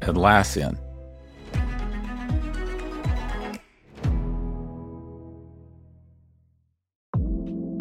Atlassian.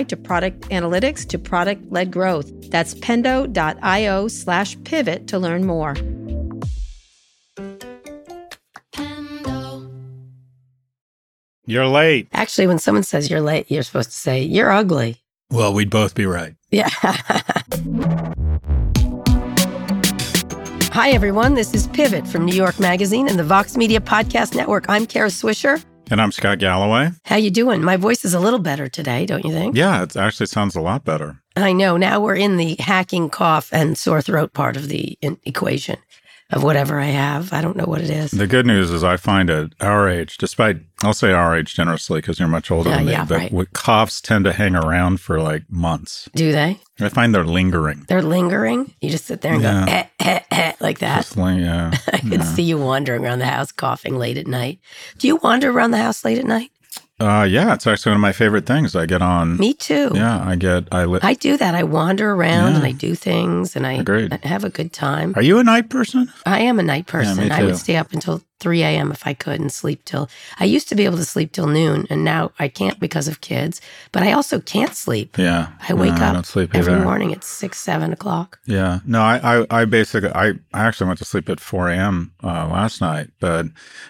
to product analytics to product led growth. That's pendo.io slash pivot to learn more. You're late. Actually, when someone says you're late, you're supposed to say, you're ugly. Well, we'd both be right. Yeah. Hi, everyone. This is Pivot from New York Magazine and the Vox Media Podcast Network. I'm Kara Swisher. And I'm Scott Galloway. How you doing? My voice is a little better today, don't you think? Yeah, it actually sounds a lot better. I know. Now we're in the hacking, cough, and sore throat part of the in- equation of whatever I have. I don't know what it is. The good news is I find at our age, despite I'll say our age generously because you're much older Yeah, than me, yeah, but right. coughs tend to hang around for like months. Do they? I find they're lingering. They're lingering. You just sit there and Yeah. go eh, eh, eh, like that. Like, yeah. I can see you wandering around the house coughing late at night. Do you wander around the house late at night? Uh, yeah, it's actually one of my favorite things. I get on. Me too. Yeah, I get. I li- I do that. I wander around Yeah. and I do things and I, Agreed. Have a good time. Are you a night person? I am a night person. me I would stay up until 3 a.m. if I could and sleep till. I used to be able to sleep till noon and now I can't because of kids, but I also can't sleep. Yeah. I wake No, I up sleep every morning at six, seven o'clock. Yeah. No, I, I, I basically, I, I actually went to sleep at 4 a.m. Uh, last night. But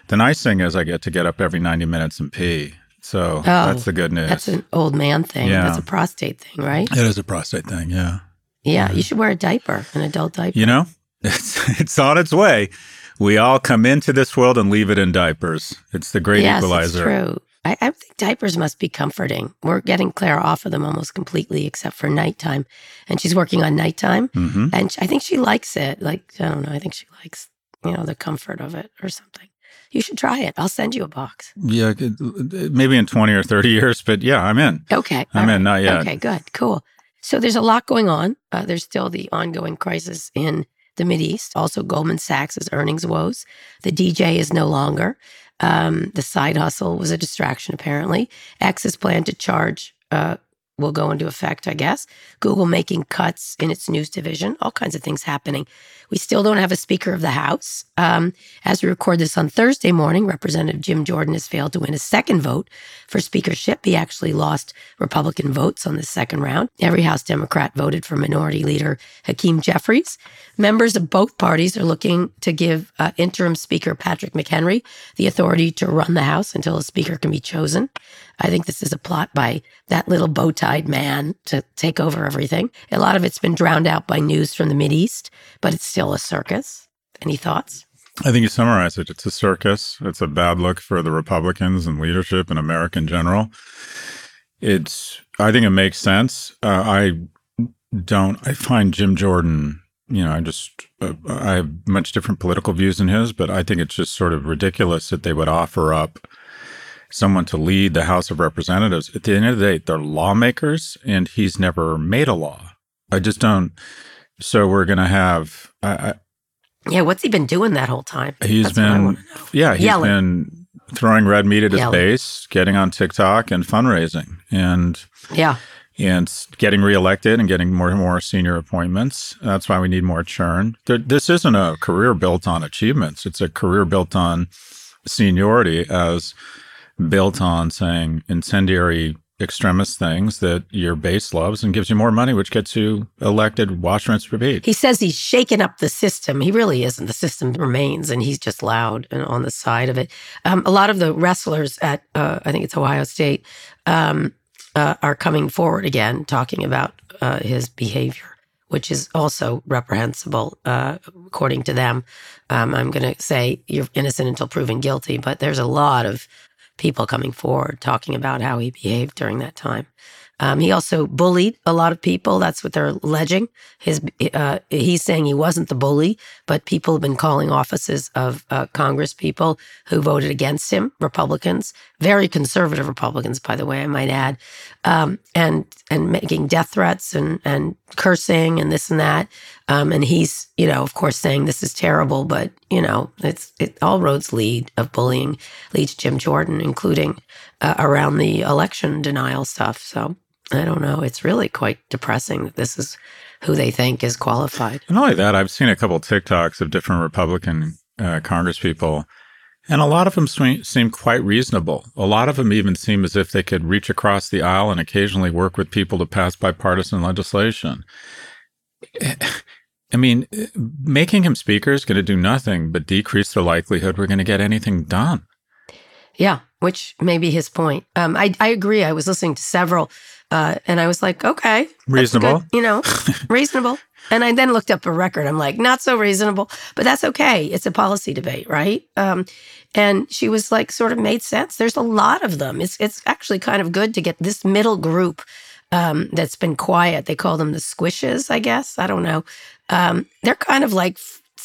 the nice thing is I get to get up every 90 minutes and pee. So that's the good news. Oh, That's an old man thing. Yeah. That's a prostate thing, right? it is a prostate thing. Yeah. Yeah. You should wear a diaper, an adult diaper. You know, it's, it's on its way. We all come into this world and leave it in diapers. It's the great yes, equalizer. It's true. I, I think diapers must be comforting. We're getting Claire off of them almost completely, except for nighttime, and she's working on nighttime. hmm And I think she likes it. Like I don't know. I think she likes you know the comfort of it or something. You should try it. I'll send you a box. Yeah. Maybe in 20 or 30 years, but yeah, I'm in. Okay. I'm all in, not yet. Okay. Good. Cool. So there's a lot going on. Uh, there's still the ongoing crisis in the Mid East. Also, Goldman Sachs' earnings woes. The DJ is no longer. Um, the side hustle was a distraction, apparently. X's plan to charge uh, will go into effect, I guess. Google making cuts in its news division, all kinds of things happening. We still don't have a Speaker of the House. Um, as we record this on Thursday morning, Representative Jim Jordan has failed to win a second vote for speakership. He actually lost Republican votes on the second round. Every House Democrat voted for Minority Leader Hakeem Jeffries. Members of both parties are looking to give uh, interim Speaker Patrick McHenry the authority to run the House until a Speaker can be chosen. I think this is a plot by that little bow tied man to take over everything. A lot of it's been drowned out by news from the Mid East, but it's still a circus. Any thoughts? I think you summarized it. It's a circus. It's a bad look for the Republicans and leadership in America in general. It's, I think it makes sense. Uh, I don't, I find Jim Jordan, you know, I just, uh, I have much different political views than his, but I think it's just sort of ridiculous that they would offer up someone to lead the House of Representatives. At the end of the day, they're lawmakers and he's never made a law. I just don't. So we're going to have, I, I, Yeah, what's he been doing that whole time? He's That's been, yeah, he's Yelling. been throwing red meat at his Yelling. base, getting on TikTok and fundraising, and Yeah. and getting reelected and getting more and more senior appointments. That's why we need more churn. There, this isn't a career built on achievements; it's a career built on seniority, as built on saying incendiary extremist things that your base loves and gives you more money, which gets you elected, wash, rinse, repeat. He says he's shaken up the system. He really isn't. The system remains, and he's just loud and on the side of it. Um, a lot of the wrestlers at, uh, I think it's Ohio State, um, uh, are coming forward again, talking about uh, his behavior. Which is also reprehensible, uh, according to them. Um, I'm going to say you're innocent until proven guilty, but there's a lot of people coming forward talking about how he behaved during that time. Um, he also bullied a lot of people. That's what they're alleging. His uh, he's saying he wasn't the bully, but people have been calling offices of uh, Congress people who voted against him, Republicans, very conservative Republicans, by the way, I might add, um, and and making death threats and and cursing and this and that. Um, and he's you know of course saying this is terrible, but you know it's it all roads lead of bullying lead to Jim Jordan, including uh, around the election denial stuff. So I don't know. It's really quite depressing that this is who they think is qualified. And not only that, I've seen a couple of TikToks of different Republican uh, Congress people, and a lot of them seem quite reasonable. A lot of them even seem as if they could reach across the aisle and occasionally work with people to pass bipartisan legislation. I mean, making him speaker is going to do nothing but decrease the likelihood we're going to get anything done. Yeah, which may be his point. Um, I, I agree. I was listening to several uh, and I was like, okay, reasonable, good, you know, reasonable. And I then looked up a record. I'm like, not so reasonable, but that's okay. It's a policy debate, right? Um, and she was like, sort of made sense. There's a lot of them. It's it's actually kind of good to get this middle group um, that's been quiet. They call them the squishes, I guess. I don't know. Um, they're kind of like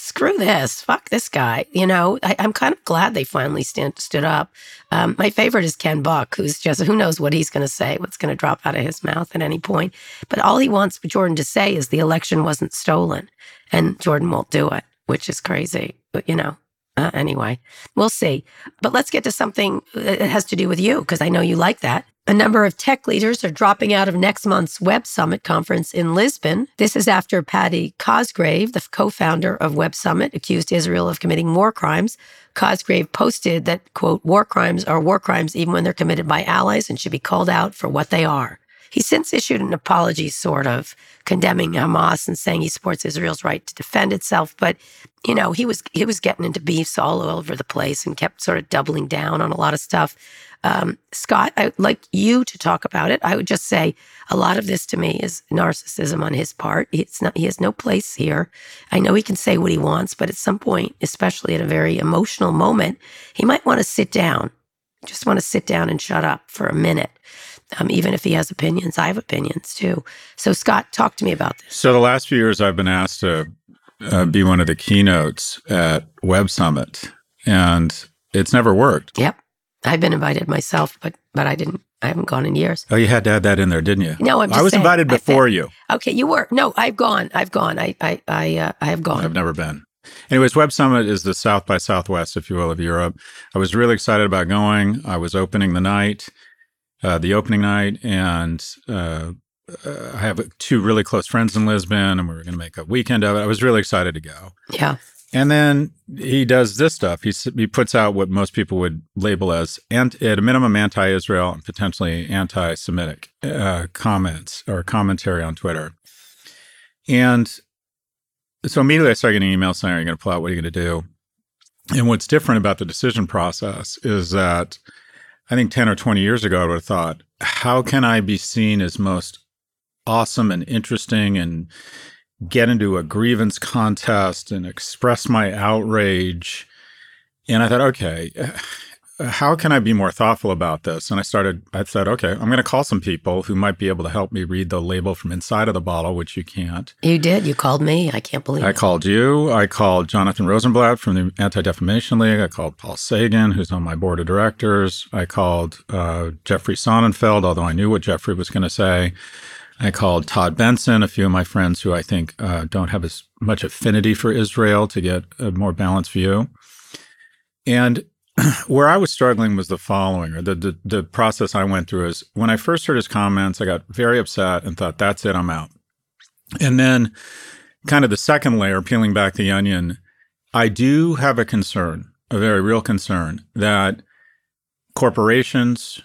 screw this, fuck this guy. You know, I, am kind of glad they finally stand, stood up. Um, my favorite is Ken Buck, who's just, who knows what he's going to say, what's going to drop out of his mouth at any point. But all he wants Jordan to say is the election wasn't stolen. And Jordan won't do it, which is crazy. But, you know, uh, anyway, we'll see. But let's get to something that has to do with you, because I know you like that. A number of tech leaders are dropping out of next month's Web Summit conference in Lisbon. This is after Paddy Cosgrave, the co founder of Web Summit, accused Israel of committing war crimes. Cosgrave posted that, quote, war crimes are war crimes even when they're committed by allies and should be called out for what they are. He's since issued an apology, sort of condemning Hamas and saying he supports Israel's right to defend itself. But you know, he was he was getting into beefs all over the place and kept sort of doubling down on a lot of stuff. Um, Scott, I'd like you to talk about it. I would just say a lot of this to me is narcissism on his part. It's not, he has no place here. I know he can say what he wants, but at some point, especially at a very emotional moment, he might want to sit down, just want to sit down and shut up for a minute um, even if he has opinions. I have opinions too. So, Scott, talk to me about this. So, the last few years, I've been asked to uh, be one of the keynotes at Web Summit, and it's never worked. Yep. I've been invited myself, but but I didn't. I haven't gone in years. Oh, you had to add that in there, didn't you? No, I'm. I was saying, invited before you. Okay, you were. No, I've gone. I've gone. I I I, uh, I have gone. I've never been. Anyways, Web Summit is the South by Southwest, if you will, of Europe. I was really excited about going. I was opening the night uh, the opening night, and uh, uh, I have two really close friends in Lisbon, and we were going to make a weekend of it. I was really excited to go. Yeah. And then he does this stuff. He he puts out what most people would label as at a minimum anti-Israel and potentially anti-Semitic uh, comments or commentary on Twitter. And so immediately I start getting emails saying, "Are you going to pull out? What are you going to do?" And what's different about the decision process is that I think 10 or 20 years ago, I would have thought, how can I be seen as most awesome and interesting and get into a grievance contest and express my outrage? And I thought, okay, how can I be more thoughtful about this? And I started, I said, okay, I'm going to call some people who might be able to help me read the label from inside of the bottle, which you can't. You did. You called me. I can't believe I it. called you. I called Jonathan Rosenblatt from the Anti Defamation League. I called Paul Sagan, who's on my board of directors. I called uh, Jeffrey Sonnenfeld, although I knew what Jeffrey was going to say. I called Todd Benson, a few of my friends who I think uh, don't have as much affinity for Israel to get a more balanced view. And where I was struggling was the following, or the, the, the process I went through is when I first heard his comments, I got very upset and thought, "That's it, I'm out." And then, kind of the second layer, peeling back the onion, I do have a concern, a very real concern, that corporations,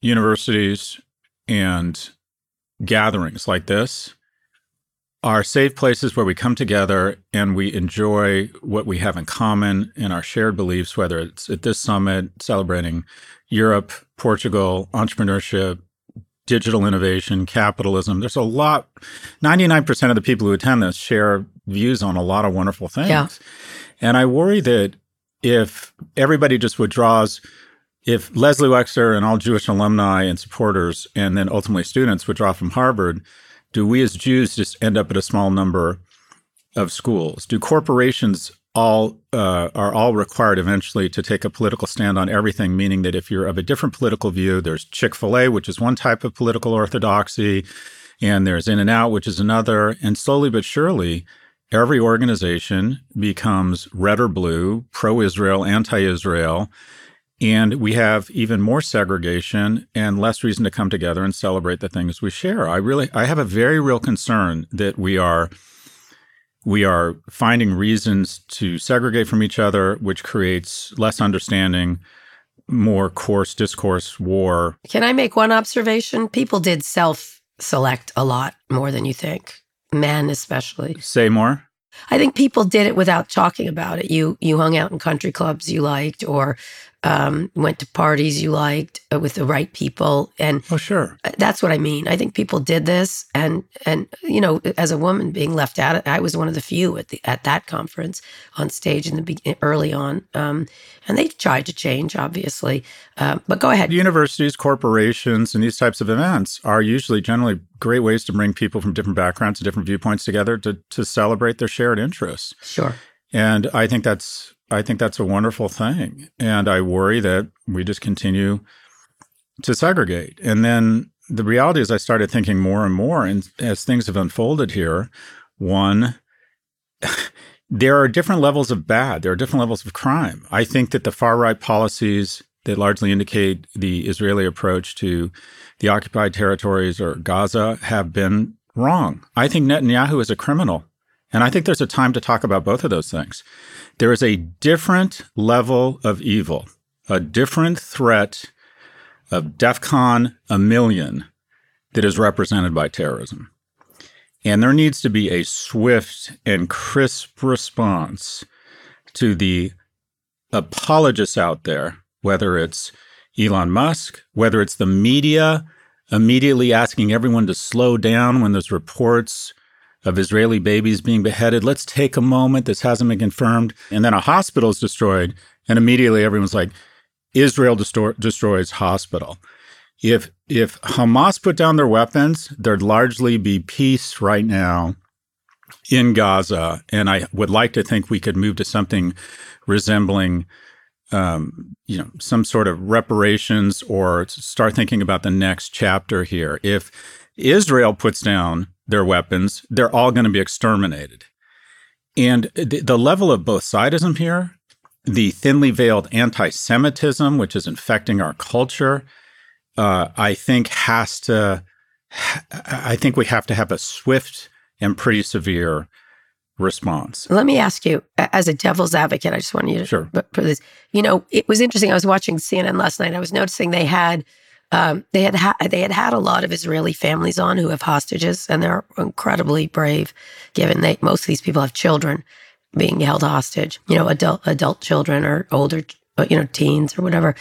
universities, and gatherings like this are safe places where we come together and we enjoy what we have in common in our shared beliefs, whether it's at this summit celebrating Europe, Portugal, entrepreneurship, digital innovation, capitalism. There's a lot, 99% of the people who attend this share views on a lot of wonderful things. Yeah. And I worry that if everybody just withdraws, if Leslie Wexner and all Jewish alumni and supporters, and then ultimately students withdraw from Harvard, do we as Jews just end up at a small number of schools? Do corporations all uh, are all required eventually to take a political stand on everything? Meaning that if you're of a different political view, there's Chick Fil A, which is one type of political orthodoxy, and there's In and Out, which is another, and slowly but surely. Every organization becomes red or blue, pro Israel, anti Israel, and we have even more segregation and less reason to come together and celebrate the things we share. I really I have a very real concern that we are we are finding reasons to segregate from each other, which creates less understanding, more coarse discourse, war. Can I make one observation? People did self select a lot more than you think, men especially. Say more. I think people did it without talking about it. You you hung out in country clubs you liked, or um, went to parties you liked uh, with the right people, and oh, sure, uh, that's what I mean. I think people did this, and and you know, as a woman being left out, I was one of the few at the at that conference on stage in the be- early on, um, and they tried to change, obviously. Uh, but go ahead. Universities, corporations, and these types of events are usually generally great ways to bring people from different backgrounds and different viewpoints together to to celebrate their shared interests. Sure. And I think that's I think that's a wonderful thing. And I worry that we just continue to segregate. And then the reality is, I started thinking more and more, and as things have unfolded here, one, there are different levels of bad, there are different levels of crime. I think that the far right policies that largely indicate the Israeli approach to the occupied territories or Gaza have been wrong. I think Netanyahu is a criminal. And I think there's a time to talk about both of those things. There is a different level of evil, a different threat of DEFCON a million that is represented by terrorism. And there needs to be a swift and crisp response to the apologists out there, whether it's Elon Musk, whether it's the media immediately asking everyone to slow down when there's reports of Israeli babies being beheaded. Let's take a moment. This hasn't been confirmed. And then a hospital is destroyed. And immediately everyone's like, Israel destroy- destroys hospital. If if Hamas put down their weapons, there'd largely be peace right now in Gaza. And I would like to think we could move to something resembling um, you know, some sort of reparations or start thinking about the next chapter here. If Israel puts down their weapons, they're all going to be exterminated. And the, the level of both sidism here, the thinly veiled anti Semitism, which is infecting our culture, uh, I think has to, I think we have to have a swift and pretty severe response. Let me ask you, as a devil's advocate, I just want you to sure. put this. You know, it was interesting. I was watching CNN last night. I was noticing they had um, they had ha- they had had a lot of Israeli families on who have hostages, and they're incredibly brave, given that most of these people have children being held hostage. You know, adult adult children or older, uh, you know, teens or whatever.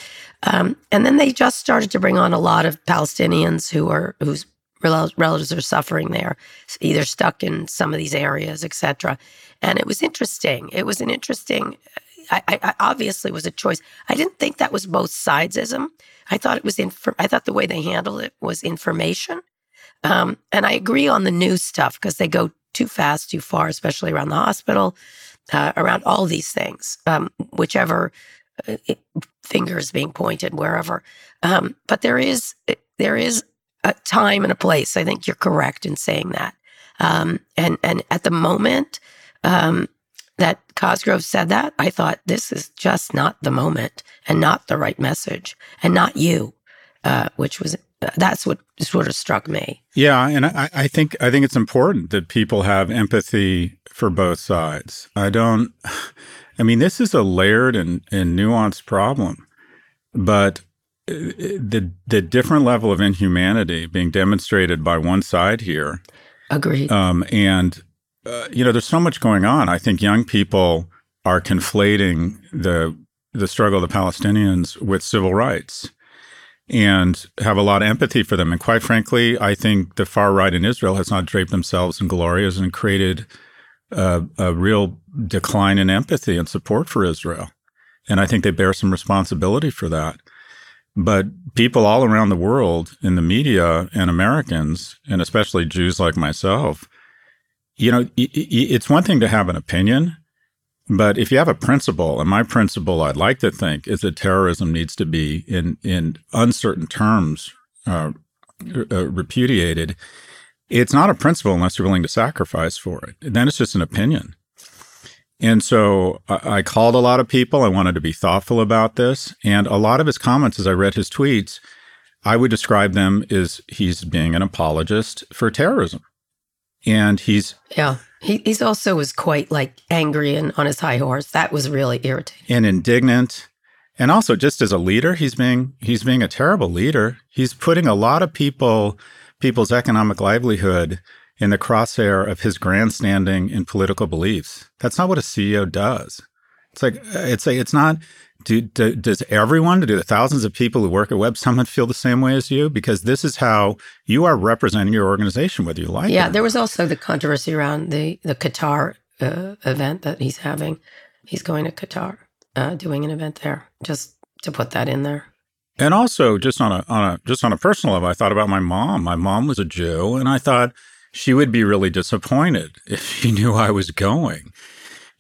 Um, and then they just started to bring on a lot of Palestinians who are whose relatives are suffering there, either stuck in some of these areas, etc. And it was interesting. It was an interesting. I, I obviously was a choice. I didn't think that was both sidesism. I thought it was inf- I thought the way they handled it was information. Um, and I agree on the news stuff because they go too fast, too far, especially around the hospital, uh, around all these things, um, whichever uh, finger is being pointed, wherever. Um, but there is there is a time and a place. I think you're correct in saying that. Um, and and at the moment, um, that Cosgrave said that, I thought this is just not the moment and not the right message and not you, uh, which was that's what sort of struck me. Yeah, and I, I think I think it's important that people have empathy for both sides. I don't. I mean, this is a layered and, and nuanced problem, but the the different level of inhumanity being demonstrated by one side here. Agreed. Um, and uh, you know, there's so much going on. I think young people are conflating the the struggle of the Palestinians with civil rights and have a lot of empathy for them. And quite frankly, I think the far right in Israel has not draped themselves in glorias and created a, a real decline in empathy and support for Israel. And I think they bear some responsibility for that. But people all around the world in the media and Americans, and especially Jews like myself, you know, it's one thing to have an opinion, but if you have a principle, and my principle, I'd like to think, is that terrorism needs to be in in uncertain terms uh, uh, repudiated. It's not a principle unless you're willing to sacrifice for it. then it's just an opinion. And so I, I called a lot of people. I wanted to be thoughtful about this, and a lot of his comments, as I read his tweets, I would describe them as he's being an apologist for terrorism, and he's yeah he, he's also was quite like angry and on his high horse. That was really irritating and indignant. And also, just as a leader, he's being he's being a terrible leader. He's putting a lot of people people's economic livelihood in the crosshair of his grandstanding and political beliefs. That's not what a CEO does. It's like uh, it's like it's not do, do, does everyone, do the thousands of people who work at Web Summit feel the same way as you? Because this is how you are representing your organization, whether you like yeah, it. Yeah, there was also the controversy around the the Qatar uh, event that he's having. He's going to Qatar, uh, doing an event there. Just to put that in there. And also, just on a on a just on a personal level, I thought about my mom. My mom was a Jew, and I thought she would be really disappointed if she knew I was going.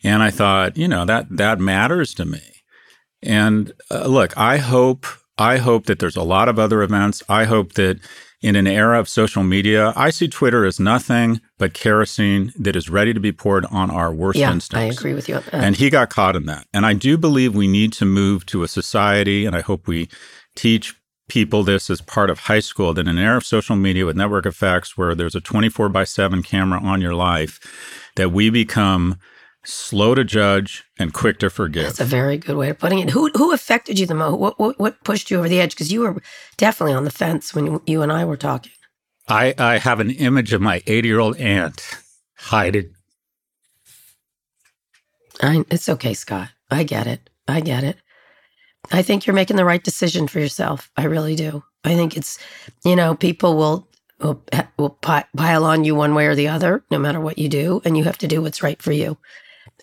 And I thought, you know, that that matters to me. And uh, look, I hope I hope that there's a lot of other events. I hope that in an era of social media, I see Twitter as nothing but kerosene that is ready to be poured on our worst yeah, instincts. I agree with you. And he got caught in that. And I do believe we need to move to a society, and I hope we teach people this as part of high school that in an era of social media with network effects where there's a 24 by 7 camera on your life, that we become slow to judge and quick to forgive. That's a very good way of putting it. Who who affected you the most? What what, what pushed you over the edge? Because you were definitely on the fence when you and I were talking. I I have an image of my 80 year old aunt hiding. I, it's okay, Scott. I get it. I get it. I think you're making the right decision for yourself. I really do. I think it's, you know, people will will will pile on you one way or the other, no matter what you do, and you have to do what's right for you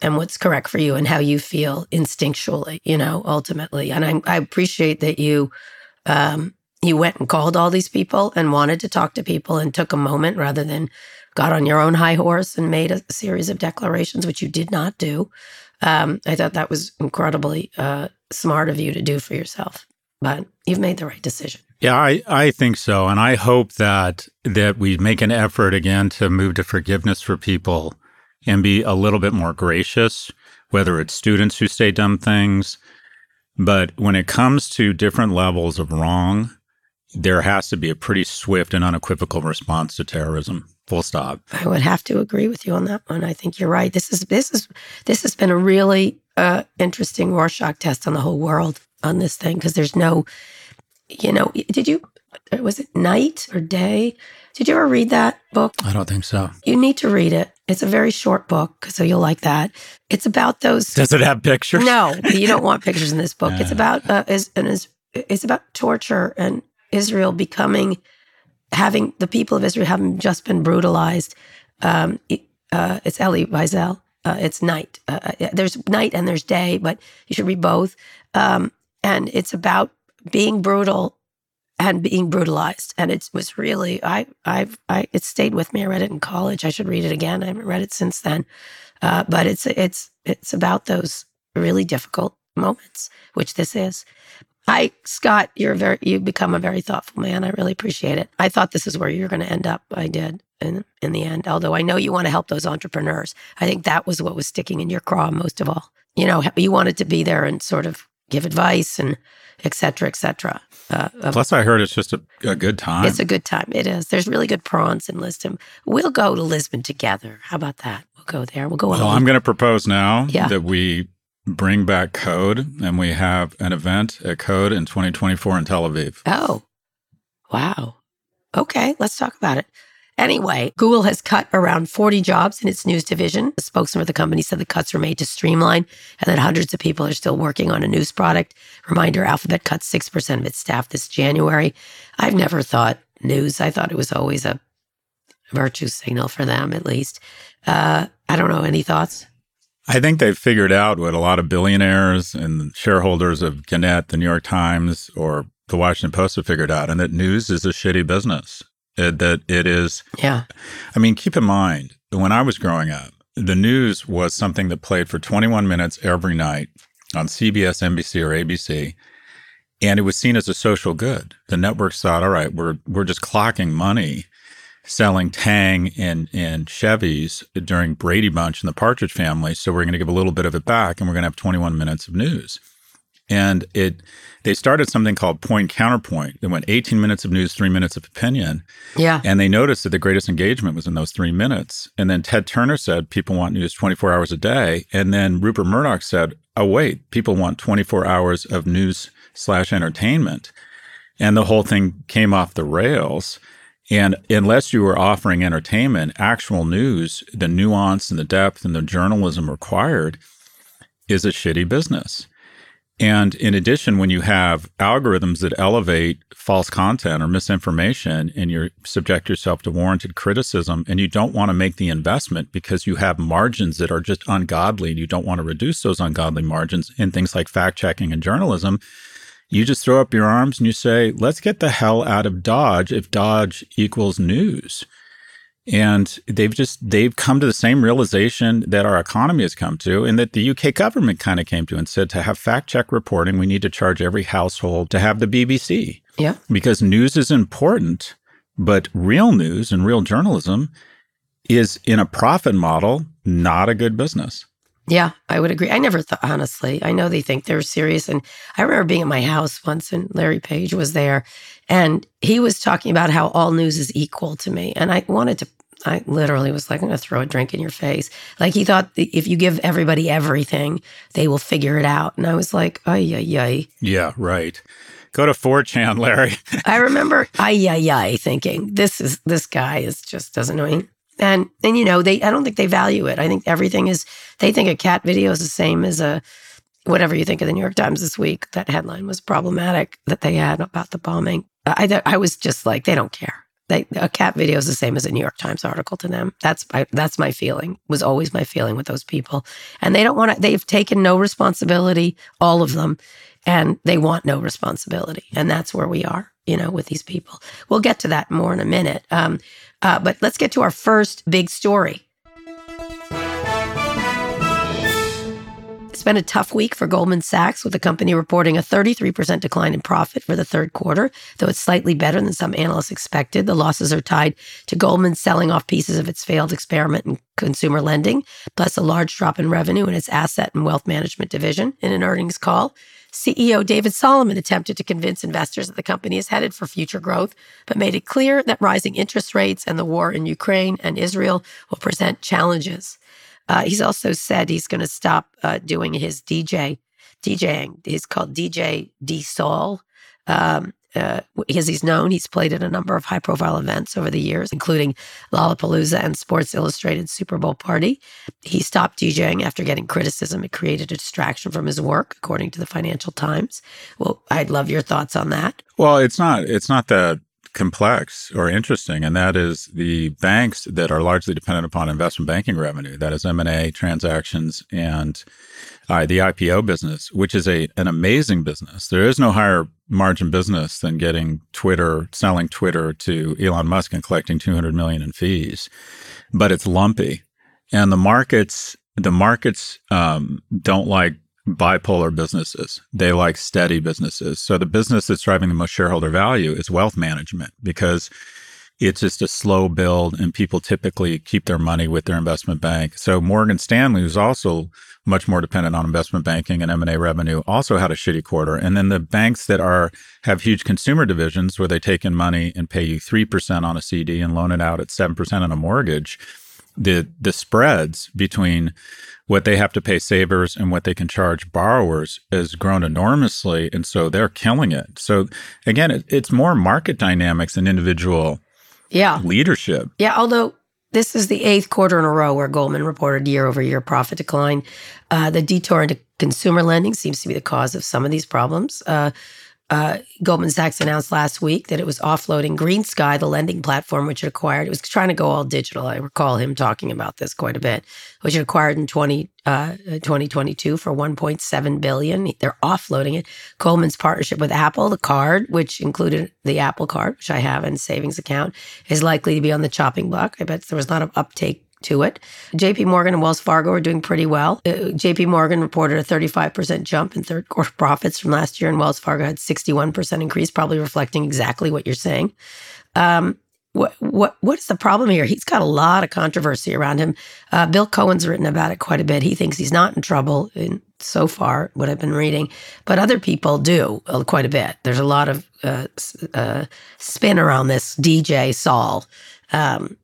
and what's correct for you and how you feel instinctually, you know, ultimately. And I, I appreciate that you um, you went and called all these people and wanted to talk to people and took a moment rather than got on your own high horse and made a, series of declarations, which you did not do. Um, I thought that was incredibly uh, smart of you to do for yourself. But you've made the right decision. Yeah, I, I think so. And I hope that that we make an effort again to move to forgiveness for people and be a little bit more gracious, whether it's students who say dumb things. But when it comes to different levels of wrong, there has to be a pretty swift and unequivocal response to terrorism. Full stop. I would have to agree with you on that one. I think you're right. This is this is this has been a really uh, interesting Rorschach test on the whole world on this thing because there's no, you know, did you was it night or day? Did you ever read that book? I don't think so. You need to read it. It's a very short book, so you'll like that. It's about those. Does it have pictures? No, you don't want pictures in this book. It's about uh, is and is it's about torture and Israel becoming having the people of Israel having just been brutalized. Um, uh, it's Elie Wiesel. Uh, it's night. Uh, uh, there's night and there's day, but you should read both. Um, and it's about being brutal and being brutalized. And it was really, I, I've, I, it stayed with me. I read it in college. I should read it again. I haven't read it since then. Uh, but it's, it's, it's about those really difficult moments, which this is. I, Scott, you're very, you become a very thoughtful man. I really appreciate it. I thought this is where you're going to end up. I did in, in the end, although I know you want to help those entrepreneurs. I think that was what was sticking in your craw most of all. You know, you wanted to be there and sort of give advice and et cetera, et cetera. Uh, Plus, I heard it's just a, a, good time. It's a good time. It is. There's really good prawns in Lisbon. We'll go to Lisbon together. How about that? We'll go there. We'll go. Well, I'm going to propose now yeah. that we bring back Code, and we have an event at Code in 2024 in Tel Aviv. Oh, wow. Okay, let's talk about it. Anyway, Google has cut around 40 jobs in its news division. The spokesman for the company said the cuts were made to streamline and that hundreds of people are still working on a news product. Reminder Alphabet cut 6% of its staff this January. I've never thought news, I thought it was always a virtue signal for them, at least. Uh, I don't know. Any thoughts? I think they've figured out what a lot of billionaires and shareholders of Gannett, the New York Times, or the Washington Post have figured out, and that news is a shitty business. It, that it is. Yeah. I mean, keep in mind, when I was growing up, the news was something that played for 21 minutes every night on CBS, NBC, or ABC. And it was seen as a social good. The networks thought, all right, we're, we're just clocking money selling Tang and, and Chevys during Brady Bunch and the Partridge Family. So we're going to give a little bit of it back and we're going to have 21 minutes of news. And it they started something called point counterpoint. They went 18 minutes of news, three minutes of opinion. Yeah. And they noticed that the greatest engagement was in those three minutes. And then Ted Turner said people want news 24 hours a day. And then Rupert Murdoch said, oh wait, people want 24 hours of news slash entertainment. And the whole thing came off the rails. And unless you were offering entertainment, actual news, the nuance and the depth and the journalism required is a shitty business. And in addition, when you have algorithms that elevate false content or misinformation and you subject yourself to warranted criticism and you don't want to make the investment because you have margins that are just ungodly and you don't want to reduce those ungodly margins in things like fact checking and journalism, you just throw up your arms and you say, let's get the hell out of Dodge if Dodge equals news. And they've just they've come to the same realization that our economy has come to and that the UK government kind of came to and said to have fact check reporting, we need to charge every household to have the BBC. Yeah. Because news is important, but real news and real journalism is in a profit model not a good business. Yeah, I would agree. I never thought, honestly, I know they think they're serious. And I remember being at my house once and Larry Page was there and he was talking about how all news is equal to me. And I wanted to, I literally was like, I'm going to throw a drink in your face. Like he thought if you give everybody everything, they will figure it out. And I was like, ay, ay, ay. Yeah, right. Go to 4chan, Larry. I remember, ay, ay, ay, thinking, this is, this guy is just doesn't know anything. And and you know, they I don't think they value it. I think everything is they think a cat video is the same as a whatever you think of the New York Times this week. That headline was problematic that they had about the bombing. I I was just like, they don't care. They, a cat video is the same as a New York Times article to them. That's my, that's my feeling. Was always my feeling with those people, and they don't want to. They've taken no responsibility, all of them, and they want no responsibility, and that's where we are. You know, with these people. We'll get to that more in a minute. Um, uh, but let's get to our first big story. It's been a tough week for Goldman Sachs, with the company reporting a 33% decline in profit for the third quarter, though it's slightly better than some analysts expected. The losses are tied to Goldman selling off pieces of its failed experiment in consumer lending, plus a large drop in revenue in its asset and wealth management division. In an earnings call, CEO David Solomon attempted to convince investors that the company is headed for future growth, but made it clear that rising interest rates and the war in Ukraine and Israel will present challenges. Uh, he's also said he's going to stop uh, doing his DJ DJing. He's called DJ D-Sol. Um, uh, as he's known, he's played at a number of high profile events over the years, including Lollapalooza and Sports Illustrated Super Bowl party. He stopped DJing after getting criticism. It created a distraction from his work, according to the Financial Times. Well, I'd love your thoughts on that. Well, it's not it's not that complex or interesting, and that is the banks that are largely dependent upon investment banking revenue. That is M and A transactions and uh, the IPO business, which is a an amazing business. There is no higher margin business than getting Twitter, selling Twitter to Elon Musk and collecting 200 million in fees, but it's lumpy, and the markets the markets um, don't like bipolar businesses. They like steady businesses. So the business that's driving the most shareholder value is wealth management because it's just a slow build and people typically keep their money with their investment bank. So Morgan Stanley, who's also much more dependent on investment banking and M&A revenue, also had a shitty quarter. And then the banks that are have huge consumer divisions where they take in money and pay you 3% on a CD and loan it out at 7% on a mortgage, the the spreads between what they have to pay savers and what they can charge borrowers has grown enormously, and so they're killing it. So again, it, it's more market dynamics and individual Yeah. leadership. Yeah, although this is the eighth quarter in a row where Goldman reported year over year profit decline. Uh, the detour into consumer lending seems to be the cause of some of these problems. Uh, uh, Goldman Sachs announced last week that it was offloading GreenSky, the lending platform which it acquired. It was trying to go all digital. I recall him talking about this quite a bit, which it acquired in 20, uh, 2022 for 1.7 billion. They're offloading it. Goldman's partnership with Apple, the card, which included the Apple card, which I have in savings account, is likely to be on the chopping block. I bet there was a lot of uptake to it. JP Morgan and Wells Fargo are doing pretty well. Uh, JP Morgan reported a 35% jump in third quarter profits from last year, and Wells Fargo had 61% increase, probably reflecting exactly what you're saying. Um, what what what is the problem here? He's got a lot of controversy around him. Uh, Bill Cohan's written about it quite a bit. He thinks he's not in trouble in so far what I've been reading, but other people do uh, quite a bit. There's a lot of uh, uh, spin around this DJ Sol. Um,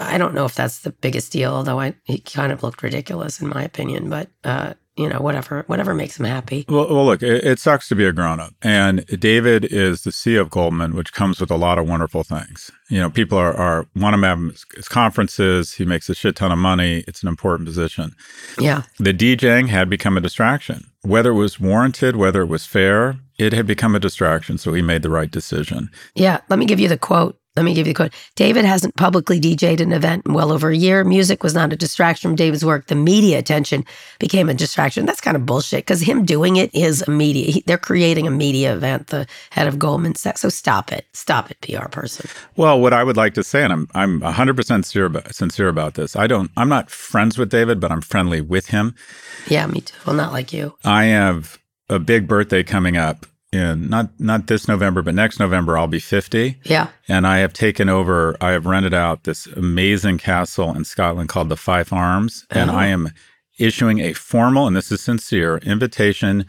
I don't know if that's the biggest deal, although I, he kind of looked ridiculous in my opinion. But uh, you know, whatever, whatever makes him happy. Well, well look, it, it sucks to be a grown up. And David is the CEO of Goldman, which comes with a lot of wonderful things. You know, people are, are want him to have his, his conferences. He makes a shit ton of money. It's an important position. Yeah, The DJing had become a distraction. Whether it was warranted, whether it was fair, it had become a distraction. So he made the right decision. yeah. Let me give you the quote. Let me give you the quote. David hasn't publicly DJ'd an event in well over a year. Music was not a distraction from David's work. The media attention became a distraction. That's kind of bullshit because him doing it is a media. He, they're creating a media event. The head of Goldman Sachs. So stop it. Stop it, PR person. Well, what I would like to say, and I'm I'm 100% sincere about, sincere about this. I don't. I'm not friends with David, but I'm friendly with him. Yeah, me too. Well, not like you. I have a big birthday coming up in not not this November, but next November. I'll be 50, Yeah. and I have taken over. I have rented out this amazing castle in Scotland called the Fife Arms, and Oh. I am issuing a formal, and this is sincere, invitation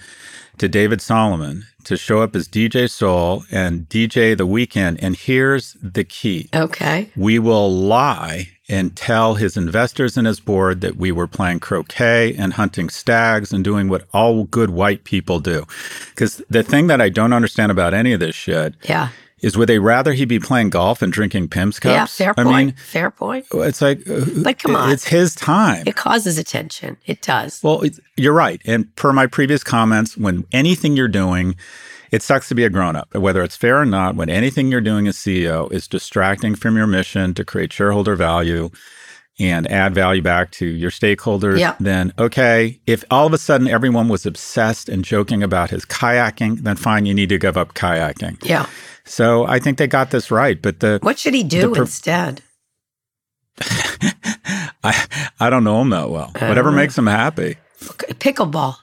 to David Solomon to show up as DJ Soul and DJ the weekend. And here's the key. Okay. We will lie and tell his investors and his board that we were playing croquet and hunting stags and doing what all good white people do. Because the thing that I don't understand about any of this shit Yeah. is would they rather he be playing golf and drinking Pimm's cups? Yeah. Fair I point. mean, fair point. it's like, uh, But come on. it's his time. It causes attention. It does. Well, you're right. And per my previous comments, when anything you're doing, it sucks to be a grown up, whether it's fair or not. When anything you're doing as CEO is distracting from your mission to create shareholder value and add value back to your stakeholders, Yeah. then okay. If all of a sudden everyone was obsessed and joking about his kayaking, then fine, you need to give up kayaking. Yeah. So I think they got this right. But the What should he do per- instead? I I don't know him that well. Whatever know. makes him happy. Pickleball.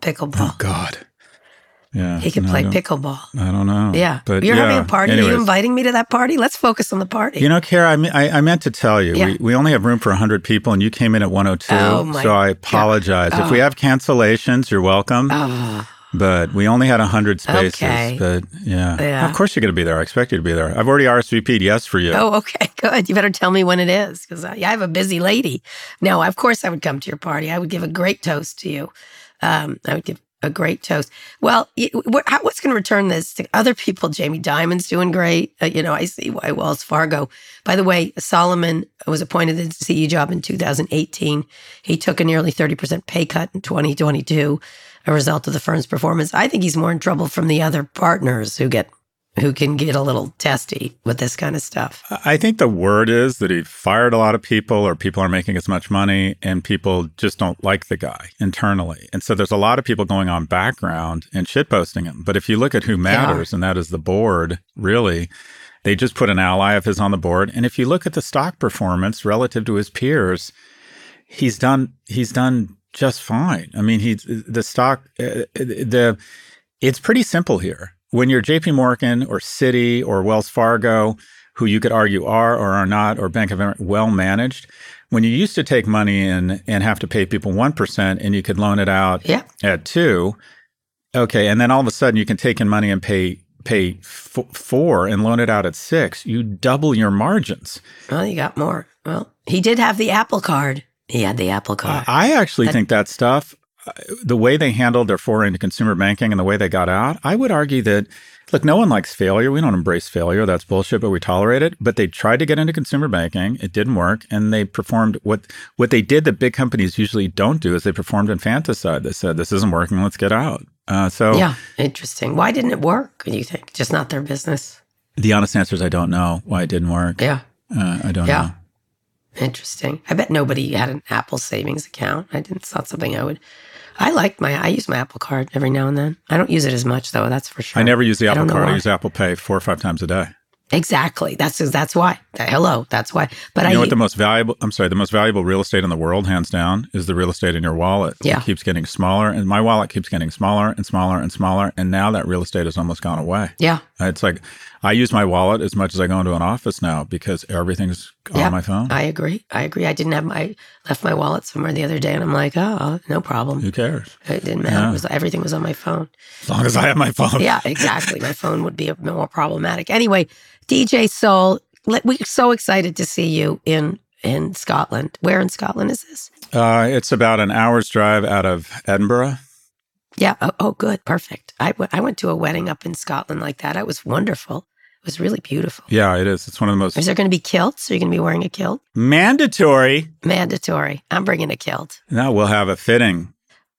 Pickleball. Oh God. Yeah. He can I play don't- pickleball. I don't know. Yeah. But You're having a party. Are you Anyways. inviting me to that party? Let's focus on the party. You know, Kara, I, I, I meant to tell you, Yeah. we, we only have room for 100 people, and you came in at 102. Oh, my so I apologize. If we Oh. have cancellations, you're welcome. oh, But we only had 100 spaces. Okay. But yeah. Yeah. Of course you're going to be there. I expect you to be there. I've already RSVP'd yes for you. oh, okay, good. You better tell me when it is because I, I have a busy lady. No, of course I would come to your party. I would give a great toast to you. Um, I would give a great toast. Well, what's going to return this to other people? Jamie Dimon's doing great. Uh, you know, I see why Wells Fargo. By the way, Solomon was appointed the CEO job in 2018. He took a nearly 30% pay cut in 2022, a result of the firm's performance. I think he's more in trouble from the other partners who get who can get a little testy with this kind of stuff. I think the word is that he fired a lot of people, or people are making as much money, and people just don't like the guy internally. And so there's a lot of people going on background and shitposting him. But if you look at who matters, and that is the board, really, they just put an ally of his on the board. And if you look at the stock performance relative to his peers, he's done he's done just fine. I mean, he's the stock uh, the it's pretty simple here. When you're JP Morgan or Citi or Wells Fargo, who you could argue are or are not, or Bank of America, well managed, when you used to take money in and have to pay people 1% and you could loan it out Yeah. at two, okay, and then all of a sudden you can take in money and pay pay f- four and loan it out at six, you double your margins. Well, you got more. Well, he did have the Apple Card. He had the Apple Card. I actually that, think that stuff, uh, the way they handled their foray into consumer banking and the way they got out, I would argue that Look, no one likes failure. We don't embrace failure. That's bullshit, but we tolerate it. But they tried to get into consumer banking. It didn't work. And they performed what what they did that big companies usually don't do is they performed infanticide. They said, this isn't working. Let's get out. Uh, so Yeah, interesting. Why didn't it work, do you think? Just not their business? The honest answer is I don't know why it didn't work. Yeah. Uh, I don't yeah. know. Interesting. I bet nobody had an Apple savings account. I didn't. It's not something I would I like my, I use my Apple Card every now and then. I don't use it as much though, that's for sure. I never use the Apple Card. I use Apple Pay four or five times a day. Exactly. That's that's why. Hello. That's why. But you I know what the most valuable. I'm sorry. The most valuable real estate in the world, hands down, is the real estate in your wallet. Yeah. It keeps getting smaller, and my wallet keeps getting smaller and smaller and smaller, and now that real estate has almost gone away. Yeah. Uh, it's like I use my wallet as much as I go into an office now because everything's yeah, on my phone. I agree. I agree. I didn't have my left my wallet somewhere the other day, and I'm like, oh, no problem. Who cares? It didn't matter. Yeah. It was, everything was on my phone. As long as I have my phone. yeah, exactly. my phone would be more problematic. Anyway, DJ Sol, we're so excited to see you in in Scotland. Where in Scotland is this? Uh, it's about an hour's drive out of Edinburgh. Yeah. Oh, oh good. Perfect. I, w- I went to a wedding up in Scotland like that. It was wonderful. It was really beautiful. Yeah, it is. It's one of the most. Is there going to be kilts? Are you going to be wearing a kilt? Mandatory. Mandatory. I'm bringing a kilt. No, we'll have a fitting.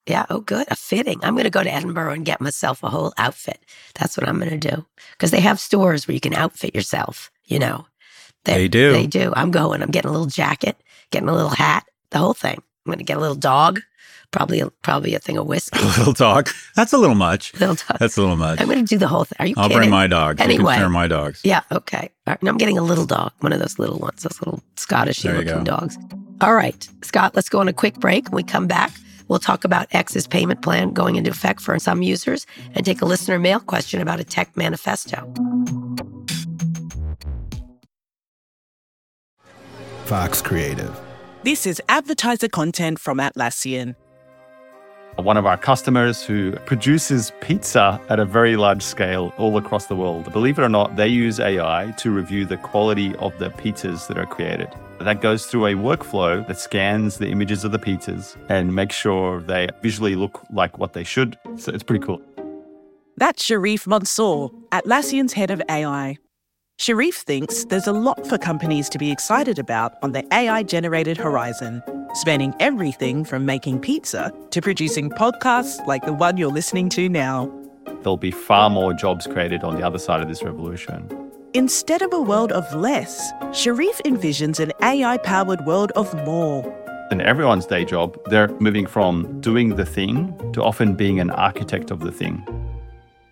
Yeah. Oh, good. A fitting. I'm going to go to Edinburgh and get myself a whole outfit. That's what I'm going to do. Because they have stores where you can outfit yourself, you know. They, they do. They do. I'm going. I'm getting a little jacket, getting a little hat, the whole thing. I'm going to get a little dog probably probably a thing of whiskey. A little talk. That's a little much. Little dog. That's a little much. I'm going to do the whole thing. Are you? I'll kidding? bring my dog. Anyway, share my dogs. Yeah. Okay. Right. I'm getting a little dog. One of those little ones. Those little Scottish looking dogs. All right, Scott. Let's go on a quick break. When we come back, we'll talk about X's payment plan going into effect for some users, and take a listener mail question about a tech manifesto. Fox Creative. This is advertiser content from Atlassian. One of our customers who produces pizza at a very large scale all across the world. Believe it or not, they use AI to review the quality of the pizzas that are created. That goes through a workflow that scans the images of the pizzas and makes sure they visually look like what they should. So it's pretty cool. That's Sharif Mansour, Atlassian's head of AI. Sharif thinks there's a lot for companies to be excited about on the AI generated horizon, spanning everything from making pizza to producing podcasts like the one you're listening to now. There'll be far more jobs created on the other side of this revolution. Instead of a world of less, Sharif envisions an AI powered world of more. In everyone's day job, they're moving from doing the thing to often being an architect of the thing.